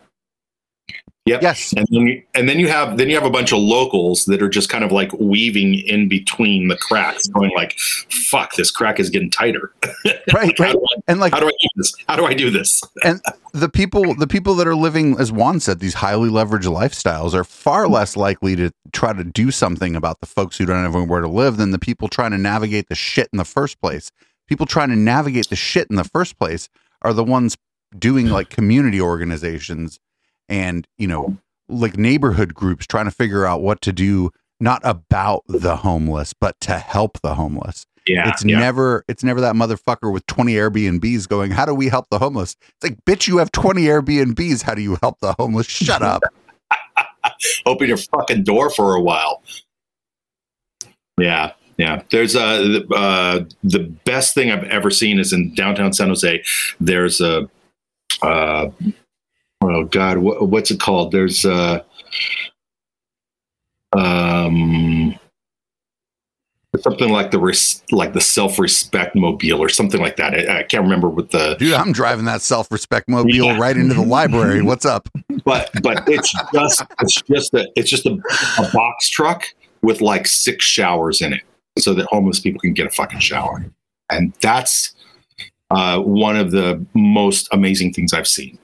Yep. Yes. And then, you, and then you have then you have a bunch of locals that are just kind of like weaving in between the cracks, going like, "Fuck, this crack is getting tighter. Right, how, right. I, And like how do I do this? How do I do this?" And the people the people that are living as Juan said these highly leveraged lifestyles are far mm-hmm. less likely to try to do something about the folks who don't have anywhere to live than the people trying to navigate the shit in the first place people trying to navigate the shit in the first place are the ones doing like community organizations and you know like neighborhood groups trying to figure out what to do not about the homeless but to help the homeless Yeah, it's yeah. never it's never that motherfucker with 20 Airbnbs going, How do we help the homeless? It's like, bitch, you have 20 Airbnbs. How do you help the homeless? Shut up. open your fucking door for a while. Yeah, yeah. There's a uh, the best thing I've ever seen is in downtown San Jose. There's a uh, oh god, what, what's it called? There's a um something like the res- like the self respect mobile or something like that. I, I can't remember what the Dude, I'm driving that self-respect mobile Yeah. right into the library. What's up? but but it's just it's just a it's just a, a box truck with like six showers in it so that homeless people can get a fucking shower and that's uh, one of the most amazing things i've seen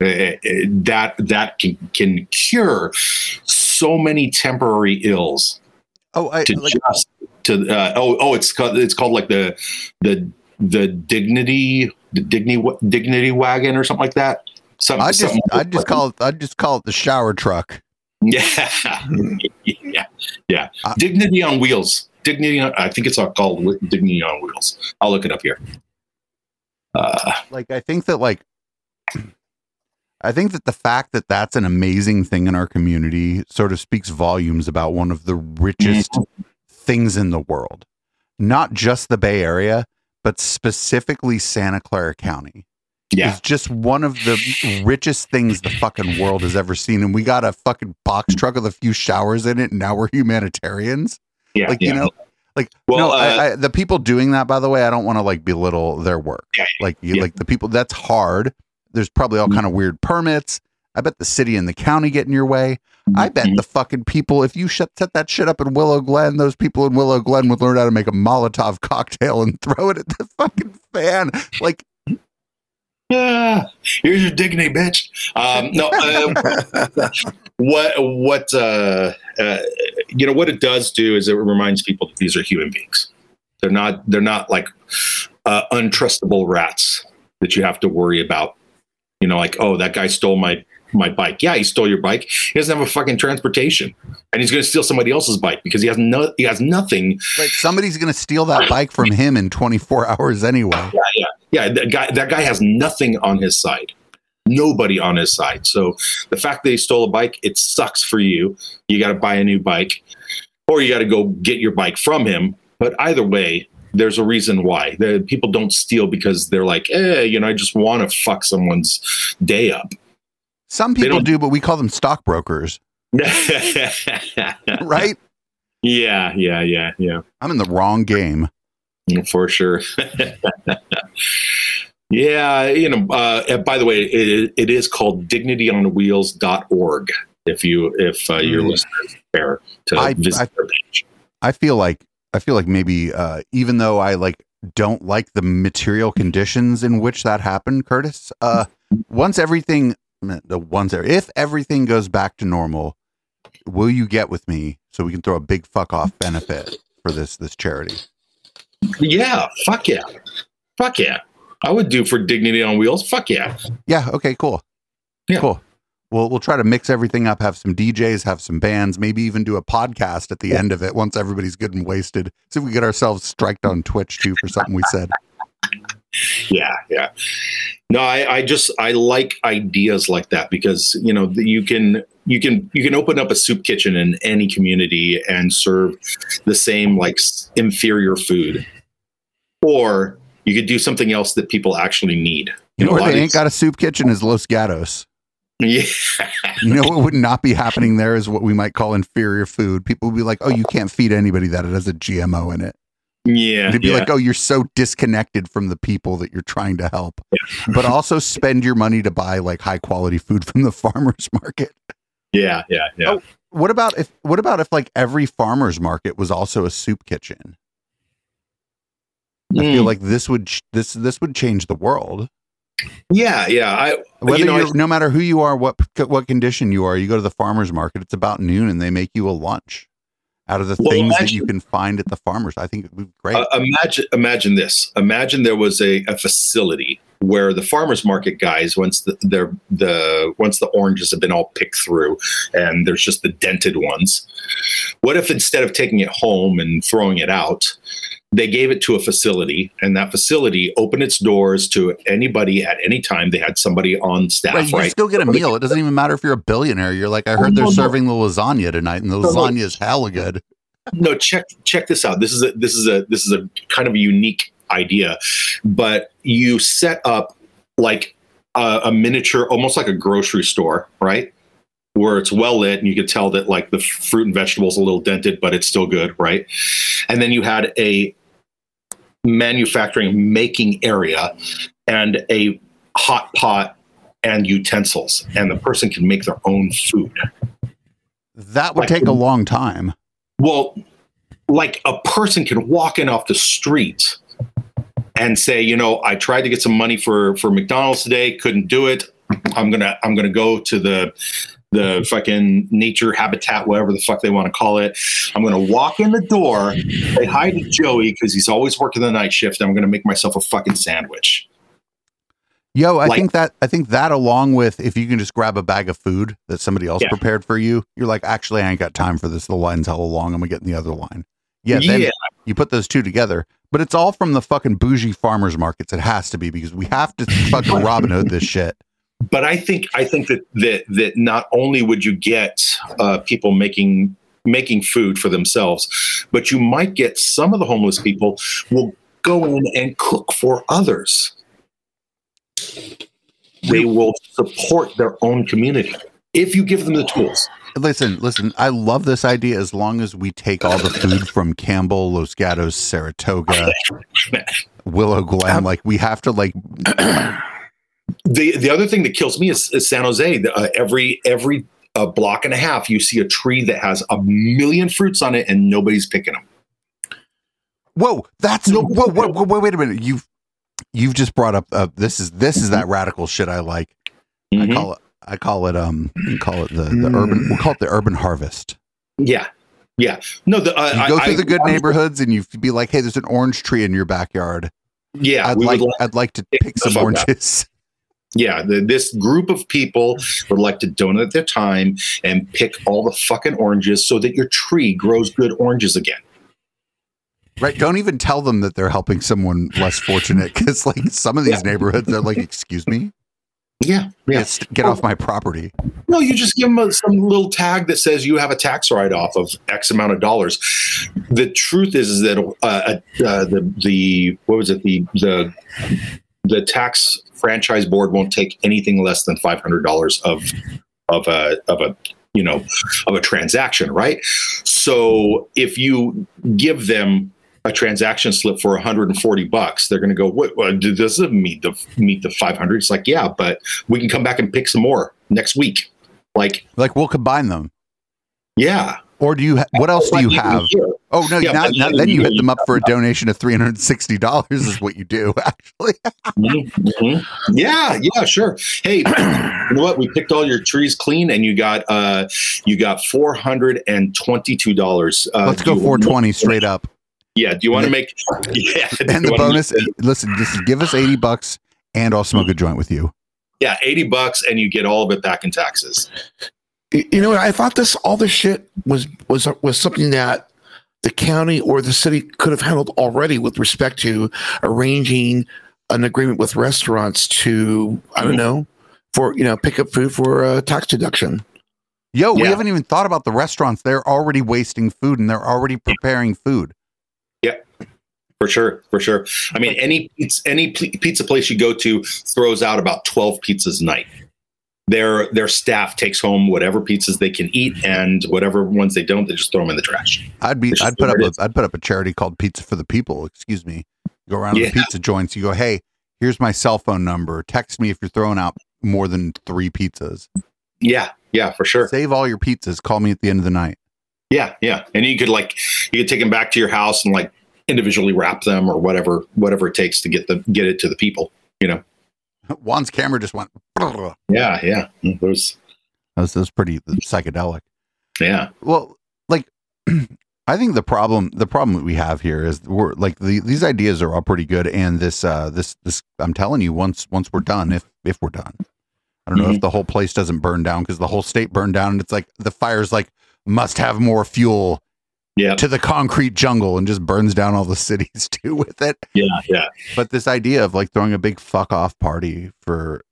Eh, eh, that that can, can cure so many temporary ills Oh, I to like just to uh, oh oh it's called it's called like the the the dignity the dignity dignity wagon or something like that. Something, I just I just call it I just call it the shower truck. yeah yeah yeah Uh, dignity on wheels. Dignity. On, I think it's called dignity on wheels. I'll look it up here. Uh, Like I think that like I think that the fact that that's an amazing thing in our community sort of speaks volumes about one of the richest things in the world. Not just the Bay Area, but specifically Santa Clara County. yeah. It's just one of the richest things the fucking world has ever seen. And we got a fucking box truck with a few showers in it, and now we're humanitarians. Yeah. Like, yeah. you know, like Well, no, uh, I, I, the people doing that, by the way, I don't want to like belittle their work. Yeah, like you, yeah. like the people that's hard. There's probably all Mhm. kind of weird permits. I bet the city and the county get in your way. I bet Mhm. the fucking people, if you shut, set that shit up in Willow Glen, those people in Willow Glen would learn how to make a Molotov cocktail and throw it at the fucking fan. Like, Ah, here's your dignity, bitch. Um, no, uh, what what uh, uh, you know what it does do is it reminds people that these are human beings. They're not they're not like uh, untrustable rats that you have to worry about. You know, like oh that guy stole my my bike. Yeah, he stole your bike. He doesn't have a fucking transportation, and he's going to steal somebody else's bike because he has no he has nothing like somebody's gonna steal that bike from him in 24 hours anyway. yeah that guy that guy has nothing on his side nobody on his side. So the fact that he stole a bike it sucks for you. You got to buy a new bike or you got to go get your bike from him. But either way there's a reason why. The people don't steal because they're like eh you know i just want to fuck someone's day up. Some people do, but we call them stockbrokers, right? yeah yeah yeah yeah. I'm in the wrong game. for sure. yeah, you know. Uh, by the way, it, it is called dignityonwheels.org. If you if uh, your Mm. listeners care to I- visit I- their page. I feel like I feel like maybe uh, even though I like don't like the material conditions in which that happened, Curtis. Uh, once everything, the once if everything goes back to normal, will you get with me so we can throw a big fuck off benefit for this this charity? Yeah, fuck yeah, fuck yeah. I would do for Dignity on Wheels. Fuck yeah. Yeah. Okay. Cool. Yeah. Cool. We'll we'll try to mix everything up. Have some DJs, have some bands, maybe even do a podcast at the end of it once everybody's good and wasted. See if we get ourselves striked on Twitch too for something we said. Yeah, yeah. No, I, I just I like ideas like that because you know you can you can you can open up a soup kitchen in any community and serve the same like inferior food, or you could do something else that people actually need. You know a where they ain't got a soup kitchen is Los Gatos. yeah, You know what would not be happening there is what we might call inferior food. People would be like, "Oh, you can't feed anybody that it has a GMO in it." yeah, They'd be yeah. like, "Oh, you're so disconnected from the people that you're trying to help." but also spend your money to buy like high quality food from the farmers market. yeah, yeah, yeah. Oh, What about if what about if like every farmers market was also a soup kitchen? I feel Mm, like this would ch- this this would change the world. yeah, yeah. I Whether you know, you I- no matter who you are, what what condition you are, you go to the farmers market. It's about noon, and they make you a lunch out of the Well, things that you can find at the farmers. I think it would be great. Uh, imagine imagine this. Imagine there was a, a facility where the farmers market guys, once the they're, the once the oranges have been all picked through, and there's just the dented ones. What if instead of taking it home and throwing it out, they gave it to a facility, and that facility opened its doors to anybody at any time. They had somebody on staff, right, right? you still get a meal. It doesn't even matter if you're a billionaire. You're like, I heard Oh, they're no, no. serving the lasagna tonight, and the No, no. lasagna is hella good. no check check this out this is a this is a this is a kind of a unique idea but you set up like a, a miniature almost like a grocery store right where it's well lit and you could tell that like the fruit and vegetables a little dented but it's still good right and then you had a manufacturing making area and a hot pot and utensils and the person can make their own food That would Like- take a long time. Well, like a person can walk in off the street and say, you know, I tried to get some money for for McDonald's today, couldn't do it. I'm gonna I'm gonna go to the the fucking nature habitat, whatever the fuck they want to call it. I'm going to walk in the door, say hi to Joey because he's always working the night shift. And I'm going to make myself a fucking sandwich. Yo, I Like- think that I think that along with if you can just grab a bag of food that somebody else Yeah. prepared for you, you're like, actually, I ain't got time for this. The line's hella long. I'm gonna get in the other line. Yeah, then Yeah. you put those two together, but it's all from the fucking bougie farmers markets. It has to be because we have to fucking Robin Hood this shit. But I think I think that that that not only would you get uh, people making making food for themselves, but you might get some of the homeless people will go in and cook for others. They will support their own community if you give them the tools. Listen, listen. I love this idea as long as we take all the food from Campbell, Los Gatos, Saratoga, Willow Glen. Like we have to like The the other thing that kills me is, is San Jose. Uh, every every uh, block and a half, you see a tree that has a million fruits on it, and nobody's picking them. Whoa, that's No. whoa, whoa, whoa, wait, wait a minute. You've you've just brought up uh, this is this is that radical shit I like. I Mhm. call it I call it um call it the, the Mm. urban we'll call it the urban harvest. Yeah, yeah. No, the uh, You I- go I- through the good I- neighborhoods and you be like, hey, there's an orange tree in your backyard. Yeah, I'd like like- I'd like to pick some oranges. Yeah. The, this group of people would like to donate their time and pick all the fucking oranges so that your tree grows good oranges again. Right? Don't even tell them that they're helping someone less fortunate because like some of these Yeah. neighborhoods are like, excuse me, Yeah, yeah. get, get off my property. No, you just give them a, some little tag that says you have a tax write off of X amount of dollars. The truth is, is that uh, uh, the the what was it the the the tax franchise board won't take anything less than five hundred dollars of of a of a you know of a transaction, right? So if you give them a transaction slip for 140 bucks, they're going to go, "What? what does this meet the meet the 500?" It's like, yeah, but we can come back and pick some more next week. Like, Like we'll combine them. yeah. Or do you? Ha- what else do you have? Oh no! Yeah, now, now, then you hit them up for a donation of three hundred sixty dollars. Is what you do actually. Mhm, mhm. Yeah, yeah, sure. Hey, you know what? We picked all your trees clean, and you got uh, you got four hundred and twenty-two dollars. Uh, Let's go four twenty straight up. Yeah. Do you want to make? Yeah. And the bonus, make- listen, just give us eighty bucks, and I'll smoke a joint with you. yeah, eighty bucks, and you get all of it back in taxes. You know. I thought this all this shit was was was something that the county or the city could have handled already with respect to arranging an agreement with restaurants to I don't know for you know pick up food for uh, tax deduction. Yo, we haven't even thought about the restaurants. They're already wasting food, and they're already preparing food. Yeah, for sure, for sure. I mean, any pizza, any pizza place you go to throws out about twelve pizzas a night. Their their staff takes home whatever pizzas they can eat, mm-hmm. and whatever ones they don't, they just throw them in the trash. I'd be, I'd put up, what it a, is. I'd put up a charity called Pizza for the People. Excuse me. Go around Yeah. the pizza joints. You go, hey, here's my cell phone number. Text me if you're throwing out more than three pizzas. Yeah, yeah, for sure. Save all your pizzas. Call me at the end of the night. Yeah, yeah, and you could like you could take them back to your house and like individually wrap them or whatever whatever it takes to get the get it to the people. You know. Juan's camera just went. That Yeah, yeah. Those. was, that was pretty psychedelic. Yeah. Well, like I think the problem the problem that we have here is we're like the, these ideas are all pretty good and this uh this this I'm telling you once once we're done if if we're done. I don't know if the whole place doesn't burn down because the whole state burned down and it's like the fire's like must have more fuel Yeah. to the concrete jungle and just burns down all the cities too with it. Yeah. Yeah. But this idea of like throwing a big fuck off party for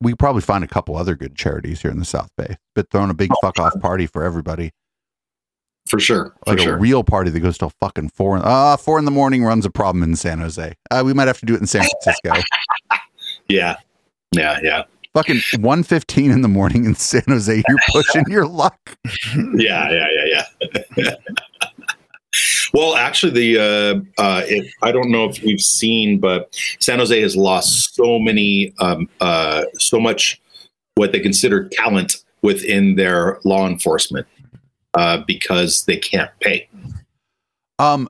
we probably find a couple other good charities here in the South Bay, but throwing a big fuck off party for everybody For sure. For like sure. a real party that goes till fucking four. Uh, four in the morning runs a problem in San Jose. Uh, we might have to do it in San Francisco. yeah. Yeah. Yeah. Fucking one fifteen in the morning in San Jose. You're pushing your luck. yeah, yeah, yeah, yeah. well, actually, the uh, uh, it, I don't know if we've seen, but San Jose has lost so many, um, uh, so much what they consider talent within their law enforcement uh, because they can't pay. Um,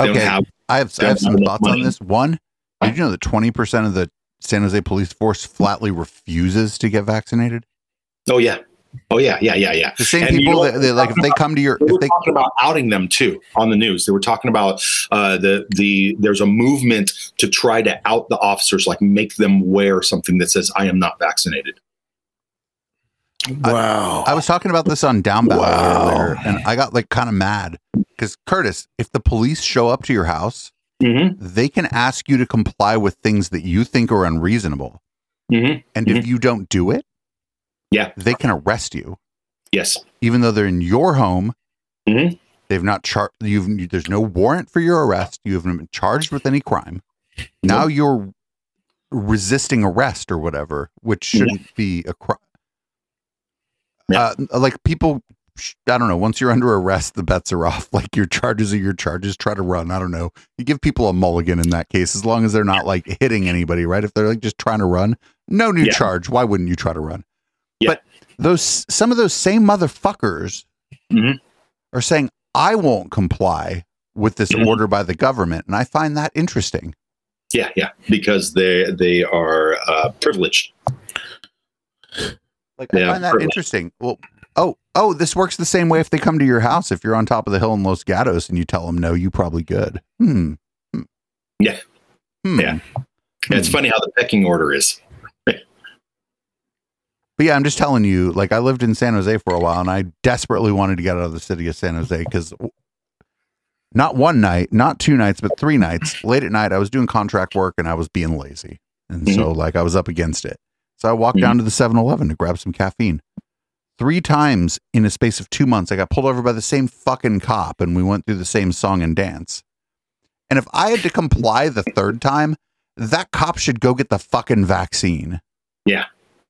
okay, have I have I have some thoughts on this. One, did you know that twenty percent of the San Jose police force flatly refuses to get vaccinated? Oh yeah. Oh yeah. Yeah. Yeah. Yeah. The same And you people know- that they, like if they come to your They if were they talking about outing them too on the news. They were talking about uh, the the there's a movement to try to out the officers, like make them wear something that says "I am not vaccinated." Wow. I was talking about this on Down Wow. earlier, and I got like kind of mad because Curtis, if the police show up to your house, Mm-hmm. they can ask you to comply with things that you think are unreasonable, Mm-hmm. and if you don't do it, Yeah. they can arrest you, Yes. even though they're in your home. Mhm. They've not charged. You've there's no warrant for your arrest. You haven't been charged with any crime. Now you're resisting arrest or whatever, which shouldn't be a crime. Yeah. Uh, like people, I don't know. Once you're under arrest, the bets are off. Like your charges are your charges. Try to run. I don't know. You give people a mulligan in that case, as long as they're not like hitting anybody, right? If they're like just trying to run, no new Yeah. charge. Why wouldn't you try to run? Yeah. But those some of those same motherfuckers Mhm. are saying, "I won't comply with this Mhm. order by the government," and I find that interesting. Yeah. Yeah. Because they they are uh, privileged. Like I find that privilege. interesting. Well, oh, oh, this works the same way if they come to your house. If you're on top of the hill in Los Gatos and you tell them no, you probably good. Hmm. Hmm. Yeah. Hmm. Yeah. It's funny how the pecking order is. But yeah, I'm just telling you. Like I lived in San Jose for a while, and I desperately wanted to get out of the city of San Jose because. Not one night, not two nights, but three nights. Late at night, I was doing contract work and I was being lazy. And so, like, I was up against it. So I walked Mhm. down to the 7 Eleven to grab some caffeine. Three times in a space of two months, I got pulled over by the same fucking cop and we went through the same song and dance. And if I had to comply the third time, that cop should go get the fucking vaccine. Yeah.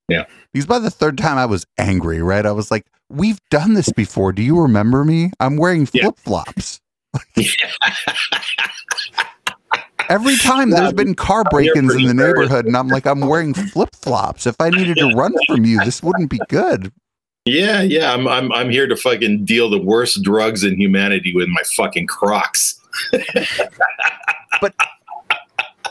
Yeah. Because by the third time, I was angry, right? I was like, we've done this before. Do you remember me? I'm wearing flip flops. Every time there's been car break ins in the neighborhood, and I'm like, I'm wearing flip flops. If I needed to run from you, this wouldn't be good. Yeah, yeah. I'm I'm I'm here to fucking deal the worst drugs in humanity with my fucking Crocs. But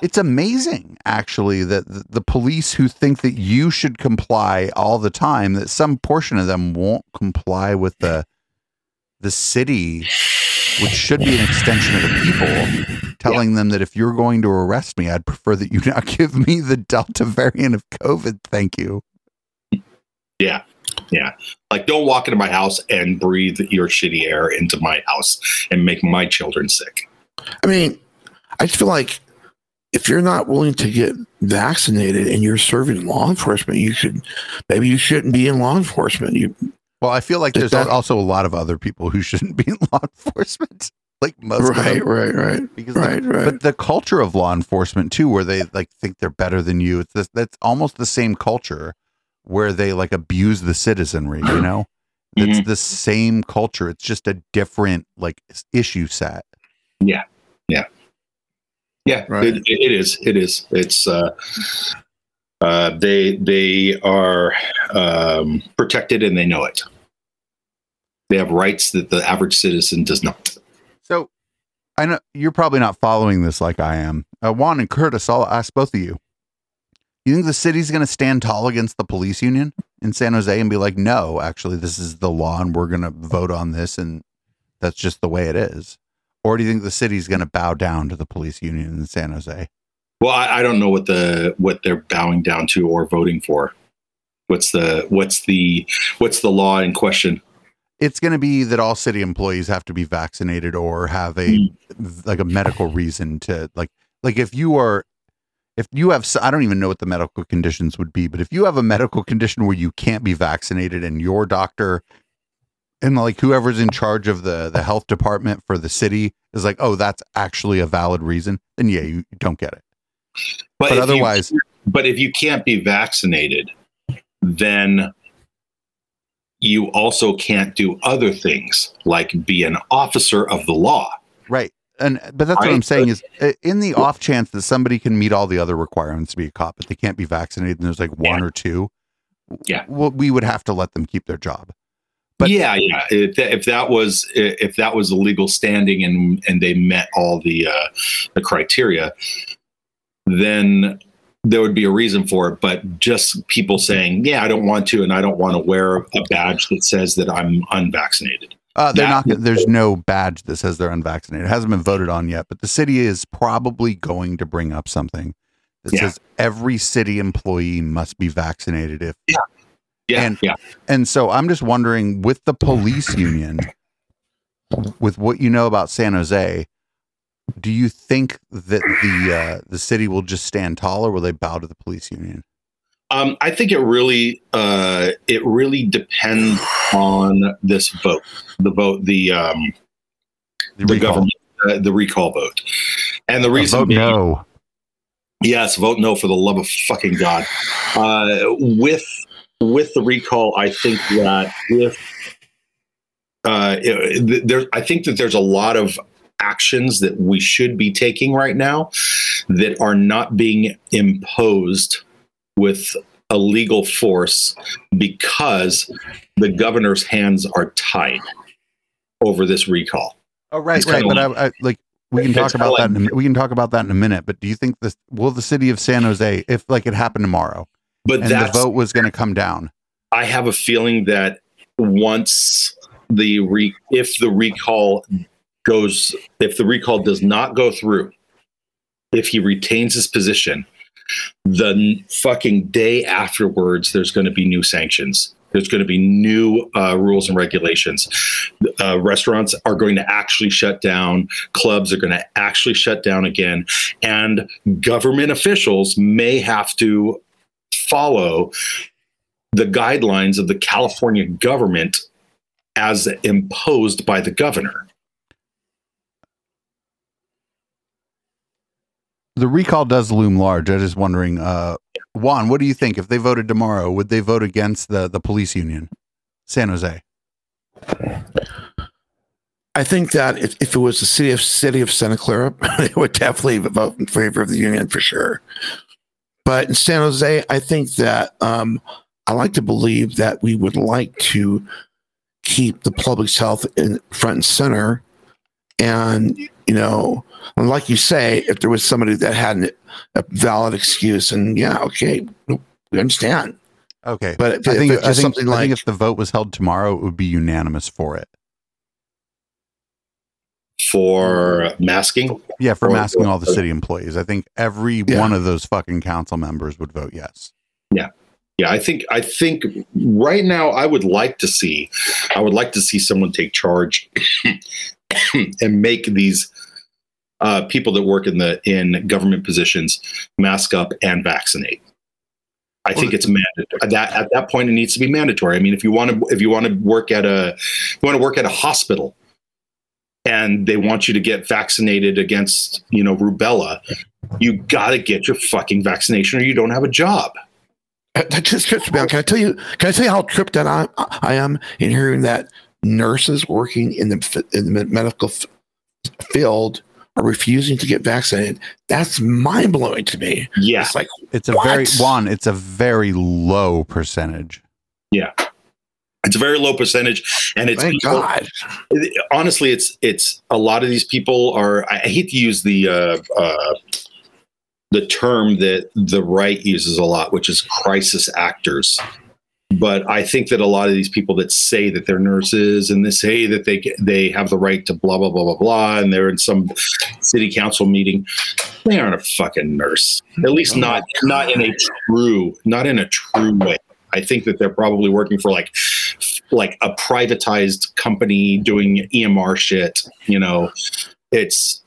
it's amazing, actually, that the, police who think that you should comply all the time, that some portion of them won't comply with the the city, which should be an extension of the people, telling them that if you're going to arrest me, I'd prefer that you not give me the Delta variant of COVID. Thank you. Yeah. Yeah. Like don't walk into my house and breathe your shitty air into my house and make my children sick. I mean, I just feel like if you're not willing to get vaccinated and you're serving law enforcement, you should maybe you shouldn't be in law enforcement. You Well, I feel like there's that- also a lot of other people who shouldn't be in law enforcement, like most right, right, right, Because right, right. But the culture of law enforcement too, where they like think they're better than you, it's this, that's almost the same culture where they like abuse the citizenry. You know, it's the same culture. It's just a different like issue set. Yeah. Yeah. Yeah, Right. it, it is. It is. It's uh, uh, they they are um, protected and they know it. They have rights that the average citizen does not. So I know you're probably not following this like I am. Uh, Juan and Curtis, I'll ask both of you. You think the city's going to stand tall against the police union in San Jose and be like, no, actually, this is the law and we're going to vote on this and that's just the way it is? Or do you think the city's going to bow down to the police union in San Jose? Well, I, I don't know what the what they're bowing down to or voting for. What's the what's the what's the law in question? It's going to be that all city employees have to be vaccinated or have a hmm. like a medical reason to like like if you are if you have i don't even know what the medical conditions would be, but if you have a medical condition where you can't be vaccinated and your doctor and like whoever's in charge of the the health department for the city is like, "Oh, that's actually a valid reason." Then yeah, you, you don't get it. But you- otherwise- but if you can't be vaccinated, then you also can't do other things like be an officer of the law. Right. And but that's what Right. I'm saying is in the off chance that somebody can meet all the other requirements to be a cop, but they can't be vaccinated and there's like one or two, Yeah. well, we would have to let them keep their job. But- yeah, yeah. If that, if that was if that was a legal standing and and they met all the uh, the criteria, then there would be a reason for it. But just people saying, "Yeah, I don't want to," and I don't want to wear a badge that says that I'm unvaccinated. Uh, they're That- not. There's no badge that says they're unvaccinated. It hasn't been voted on yet, but the city is probably going to bring up something that Yeah. says every city employee must be vaccinated. If Yeah, And- yeah. and so, I'm just wondering, with the police union, with what you know about San Jose, do you think that the uh, the city will just stand tall, or will they bow to the police union? Um, I think it really uh, it really depends on this vote, the vote, the um, the, recall. government, uh, the recall vote, and the reason vote being, no. Yes, vote no for the love of fucking God. Uh, with with the recall, I think that if uh, it- there, I think that there's a lot of actions that we should be taking right now that are not being imposed with a legal force because the governor's hands are tied over this recall. Oh, right, It's right. But I, I like we can talk about that. like- In a, we can talk about that in a minute. But do you think this will the city of San Jose, if like it happened tomorrow, But and the vote was going to come down? I have a feeling that once the re- if the recall goes if the recall does not go through if he retains his position the fucking day afterwards there's going to be new sanctions. There's going to be new uh, rules and regulations. Uh, restaurants are going to actually shut down. Clubs are going to actually shut down again. And government officials may have to follow the guidelines of the California government as imposed by the governor. The recall does loom large. I'm just wondering, uh, Juan, what do you think if they voted tomorrow? Would they vote against the the police union, San Jose? I think that if, if it was the city of city of Santa Clara, they would definitely vote in favor of the union for sure. But in San Jose, I think that um, I like to believe that we would like to keep the public's health in front and center. And you know, and like you say, if there was somebody that had an, a valid excuse, and yeah, okay, we understand. Okay, But if, I think if I think, something I like think if the vote was held tomorrow, it would be unanimous for it. For masking, Yeah, for Or- masking all the or- city employees. I think every Yeah. one of those fucking council members would vote yes. Yeah. Yeah, I think I think right now I would like to see, I would like to see someone take charge and make these uh, people that work in the in government positions mask up and vaccinate. I think it's mandatory. That at that point, it needs to be mandatory. I mean, if you want to, if you want to work at a, you want to work at a hospital, and they want you to get vaccinated against, you know, rubella, you got to get your fucking vaccination, or you don't have a job. That just trips me out. Can I tell you? Can I tell you how tripped out I, I am in hearing that nurses working in the in the medical field are refusing to get vaccinated? That's mind blowing to me. Yeah, It's like It's a What? very Juan. It's a very low percentage. Yeah. It's a very low percentage, and it's thank people- God. honestly, it's it's a lot of these people are. I I hate to use the uh, uh, the term that the right uses a lot, which is crisis actors. But I think that a lot of these people that say that they're nurses and they say that they they have the right to blah blah blah blah blah, and they're in some city council meeting, they aren't a fucking nurse. At least not not in a true not in a true way. I think that they're probably working for like like a privatized company doing EMR shit. You know, it's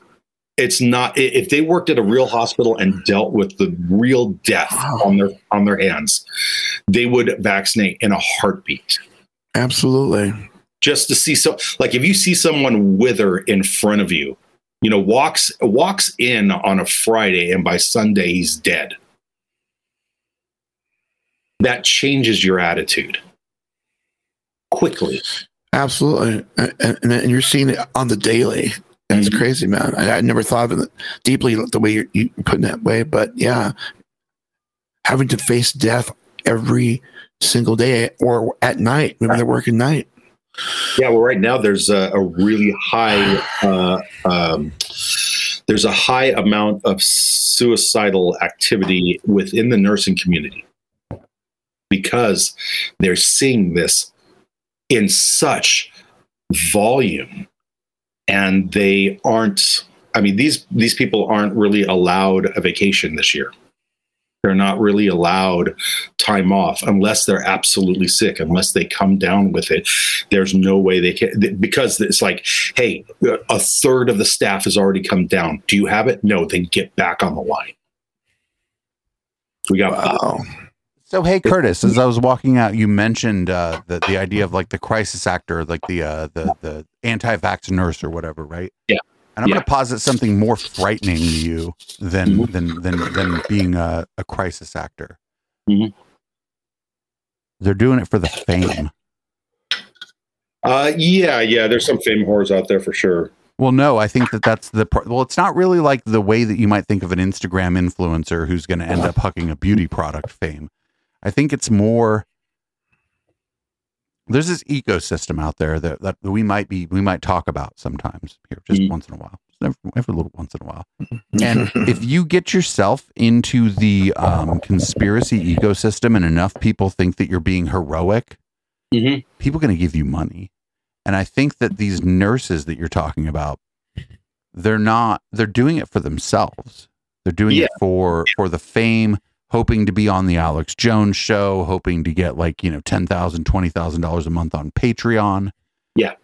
it's not if they worked at a real hospital and dealt with the real death on their on their hands, they would vaccinate in a heartbeat. Absolutely. Just to see so like if you see someone wither in front of you, you know, walks walks in on a Friday and by Sunday he's dead. That changes your attitude quickly. Absolutely. And, and, and you're seeing it on the daily. That's Mhm. crazy, man. I, I never thought of it deeply the way you're, you put it that way. But yeah, having to face death every single day or at night, maybe they're working night. Yeah, well, right now there's a, a really high uh, um, there's a high amount of suicidal activity within the nursing community because they're seeing this in such volume and they aren't i mean these these people aren't really allowed a vacation this year. They're not really allowed time off unless they're absolutely sick unless they come down with it. There's no way they can because it's like hey a third of the staff has already come down. Do you have it? No then get back on the line. We got Wow. So hey Curtis, as I was walking out, you mentioned uh, the the idea of like the crisis actor, like the uh, the the anti-vax nurse or whatever, right? Yeah. And I'm Yeah. going to posit something more frightening to you than Mhm. than than than being a, a crisis actor. Mhm. They're doing it for the fame. uh yeah yeah there's some fame whores out there for sure Well, no, I think that that's the part. Well, it's not really like the way that you might think of an Instagram influencer who's going to end up hucking a beauty product fame. I think it's more. There's this ecosystem out there that, that we might be we might talk about sometimes here, just Mhm. once in a while, every, every little once in a while. And if you get yourself into the um, conspiracy ecosystem, and enough people think that you're being heroic, Mhm. people going to give you money. And I think that these nurses that you're talking about, they're not, they're doing it for themselves. They're doing Yeah. it for, for the fame, hoping to be on the Alex Jones show, hoping to get like, you know, $10,000, $20,000 a month on Patreon. Yeah.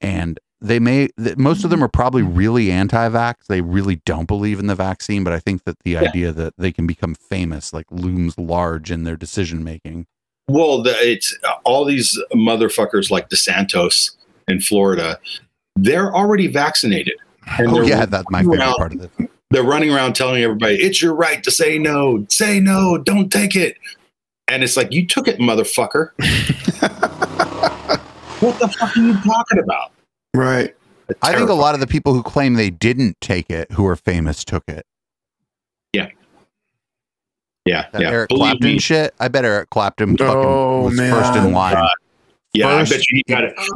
And they may, th- most of them are probably really anti vax. They really don't believe in the vaccine. But I think that the idea that they can become famous like looms large in their decision making. Well, the, it's uh, all these motherfuckers like DeSantis in Florida. They're already vaccinated. And Oh, yeah, that's my favorite around- part of it. They're running around telling everybody, it's your right to say no. Say no. Don't take it. And it's like, you took it, motherfucker. what the fuck are you talking about? Right. I think a lot of the people who claim they didn't take it, who are famous, took it. Yeah. That yeah. Eric Believe Clapton me. shit. I bet Eric Clapton oh, fucking Oh, was man. first in line. Yeah. First- I bet you he got, it, he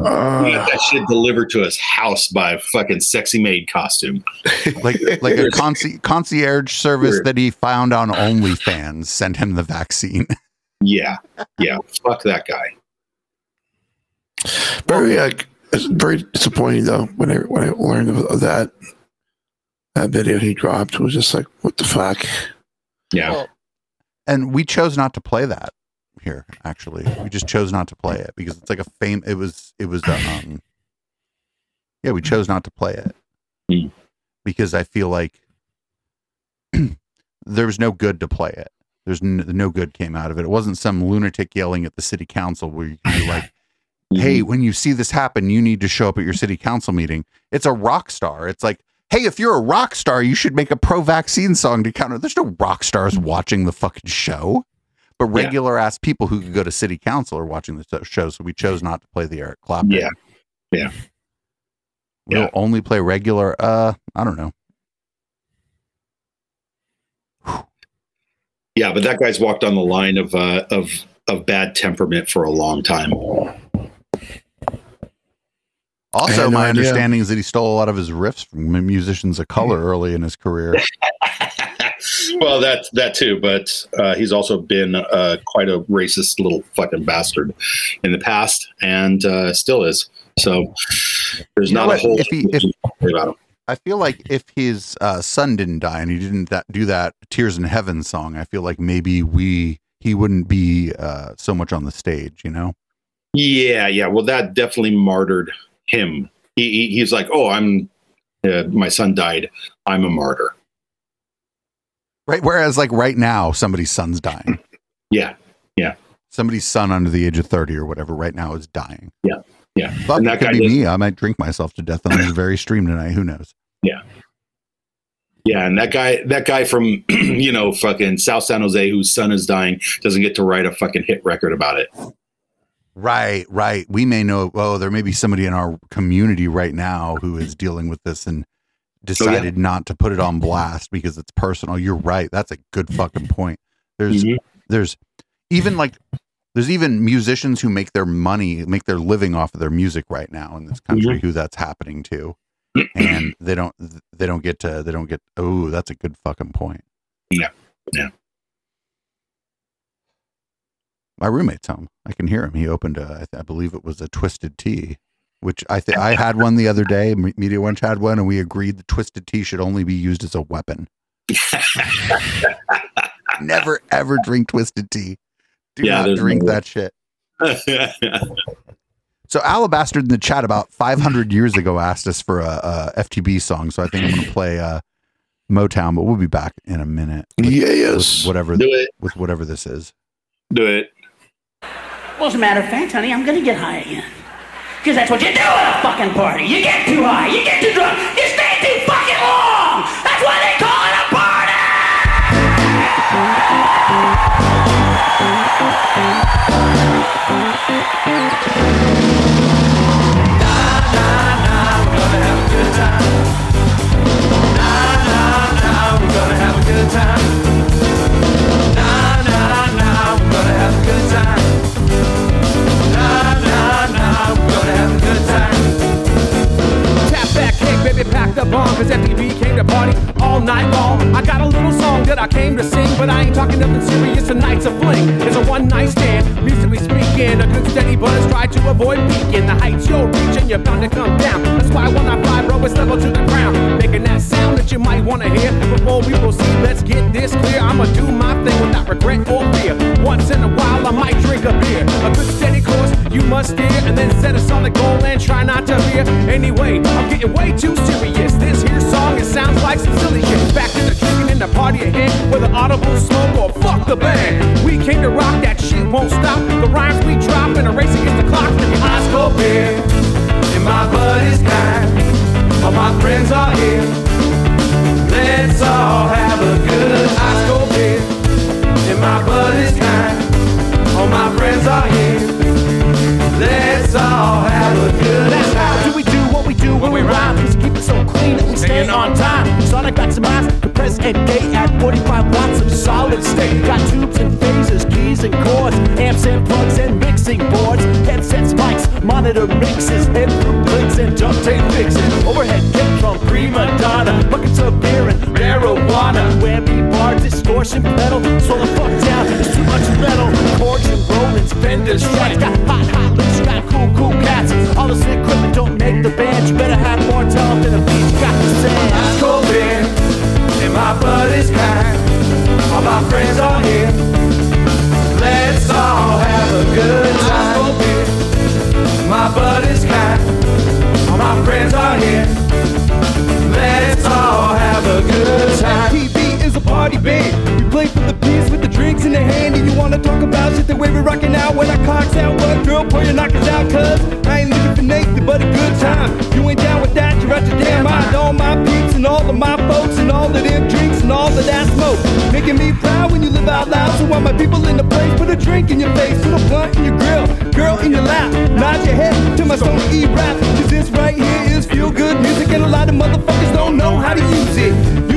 got that shit delivered to his house by a fucking sexy maid costume. like like a conci- concierge service Sure. that he found on OnlyFans sent him the vaccine. Yeah. Yeah. Fuck that guy. Very, uh, very disappointing though when I when I learned of, of that that video he dropped. It was just like, what the fuck? Yeah. Well, and we chose not to play that here. Actually, we just chose not to play it because it's like a fame. It was it was a, um. Yeah, we chose not to play it Hmm. because I feel like there was no good to play it. There's n- no good came out of it. It wasn't some lunatic yelling at the city council where you can be like, hey, when you see this happen, you need to show up at your city council meeting. It's a rock star. It's like, hey, if you're a rock star, you should make a pro vaccine song to counter. There's no rock stars watching the fucking show, but Yeah. regular ass people who could go to city council are watching the show. So we chose not to play the Eric Clapton. Yeah. Yeah. We'll Yeah. only play regular. Uh, I don't know. Yeah, but that guy's walked on the line of uh, of of bad temperament for a long time. Also, had no my idea. understanding is that he stole a lot of his riffs from musicians of color early in his career. well, that that too, but uh, he's also been uh, quite a racist little fucking bastard in the past, and uh, still is. So there's You not a whole If he- if- about him. I feel like if his uh, son didn't die and he didn't that, do that "Tears in Heaven" song, I feel like maybe we he wouldn't be uh, so much on the stage. You know? Yeah, yeah. Well, that definitely martyred him. He, he he's like, oh, I'm uh, my son died. I'm a martyr. Right. Whereas, like right now, somebody's son's dying. Yeah, Yeah. Somebody's son under the age of thirty or whatever right now is dying. Yeah, yeah. It that could be me. I might drink myself to death on this very stream tonight. Who knows? Yeah. Yeah, and that guy, that guy from you know fucking South San Jose, whose son is dying, doesn't get to write a fucking hit record about it. Right, right. We may know. Oh, there may be somebody in our community right now who is dealing with this and decided not to put it on blast because it's personal. You're right. That's a good fucking point. There's, Mhm. there's even like, there's even musicians who make their money, make their living off of their music right now in this country who that's happening to. and they don't they don't get to they don't get oh that's a good fucking point Yeah. Yeah. my roommate's home i can hear him he opened a i, th- I believe it was a twisted tea which i think i had one the other day media lunch had one and we agreed the twisted tea should only be used as a weapon never ever drink twisted tea do Yeah, not drink no- that shit So Alabaster in the chat about 500 years ago asked us for a, a FTB song. So I think I'm going to play uh, Motown, but we'll be back in a minute. with- Yes. with whatever Do it. with whatever this is. Do it. Well, as a matter of fact, honey, I'm gonna get high again. Because that's what you do at a fucking party. You get too high, you get too drunk, you stay too fucking long. That's why they call it a party! Tap the bomb, cause FTV came to party all night long. I got a little song that I came to sing, but I ain't talking nothing serious, tonight's a fling. It's a one night stand, musically speaking. A good steady buzz, try to avoid peaking. The heights you're reaching, you're bound to come down. That's why when I fly, bro, it's level to the ground. Making that sound that you might wanna hear. Before we proceed, let's get this clear. I'ma do my thing without regret or fear. Once in a while, I might drink a beer. A good steady course, you must steer, and then set a solid goal and try not to veer. Anyway, I'm getting way too serious. This here song, it sounds like some silly shit. Back to the drinking and the party ahead, whether audible smoke or fuck the band. We came to rock, that shit won't stop. The rhymes we drop and a race against the clock. And your eyes go beer, and my buddy's kind. All my friends are here. Let's all have a good cold beer. And my buddy's kind. All my friends are here. Let's all have a good That's how do we do what we do when we rhyme. Just keep it so clean that we stay on time. Sonic maximize, compress and gate at 45 watts of solid state. Got tubes and phases, keys and chords, amps and plugs and mixing boards, headsets, mics, monitor mixes, headroom clicks and duct tape fixes. Overhead kick drum, prima donna, buckets of beer and marijuana. Whammy bar, distortion pedal, slow the fuck down. There's too much metal, chords and rollins, Fender strikes. Got hot, hot got cool, cool cats. All this equipment don't make the band. You better have more talent than a. You got to say, I'm cold beer, and my buddy's kind. All my friends are here. Let's all have a good time. Cold beer, my buddy's kind. All my friends are here. Let's all have a good time. Party band. We play for the peace with the drinks in the hand. And you wanna talk about shit the way we rockin' out when I clocks out. What girl, pull your knockers out, cuz I ain't looking for Nathan, but a good time. You ain't down with that, you're out your damn mind. All my peeps and all of my folks and all of them drinks and all of that smoke. Making me proud when you live out loud. So all my people in the place, put a drink in your face, put a blunt in your grill, girl in your lap. Nod your head to my song E rap. Cause this right here is feel good music and a lot of motherfuckers don't know how to use it.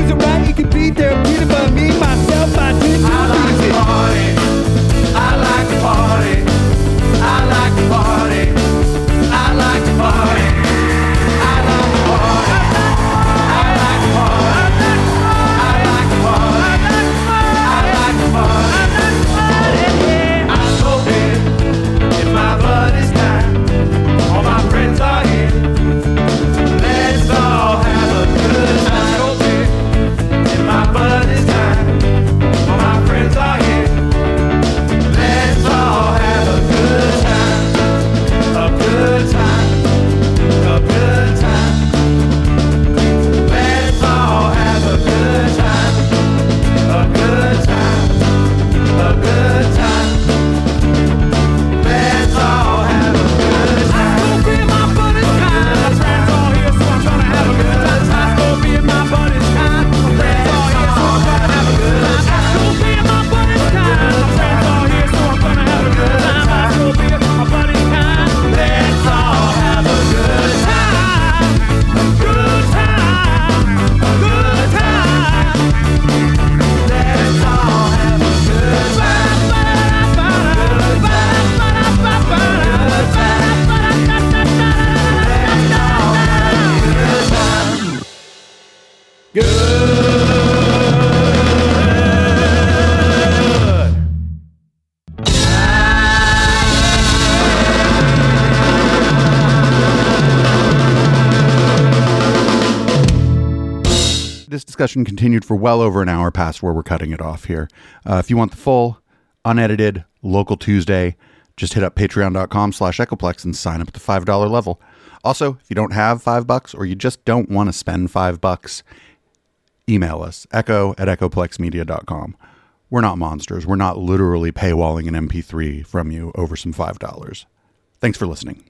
Discussion continued for well over an hour past where we're cutting it off here. Uh, if you want the full, unedited, local Tuesday, just hit up patreon.com slash echoplex and sign up at the $5 level. Also, if you don't have five bucks or you just don't want to spend five bucks, email us, echo at echoplexmedia.com. We're not monsters. We're not literally paywalling an MP3 from you over some $5. Thanks for listening.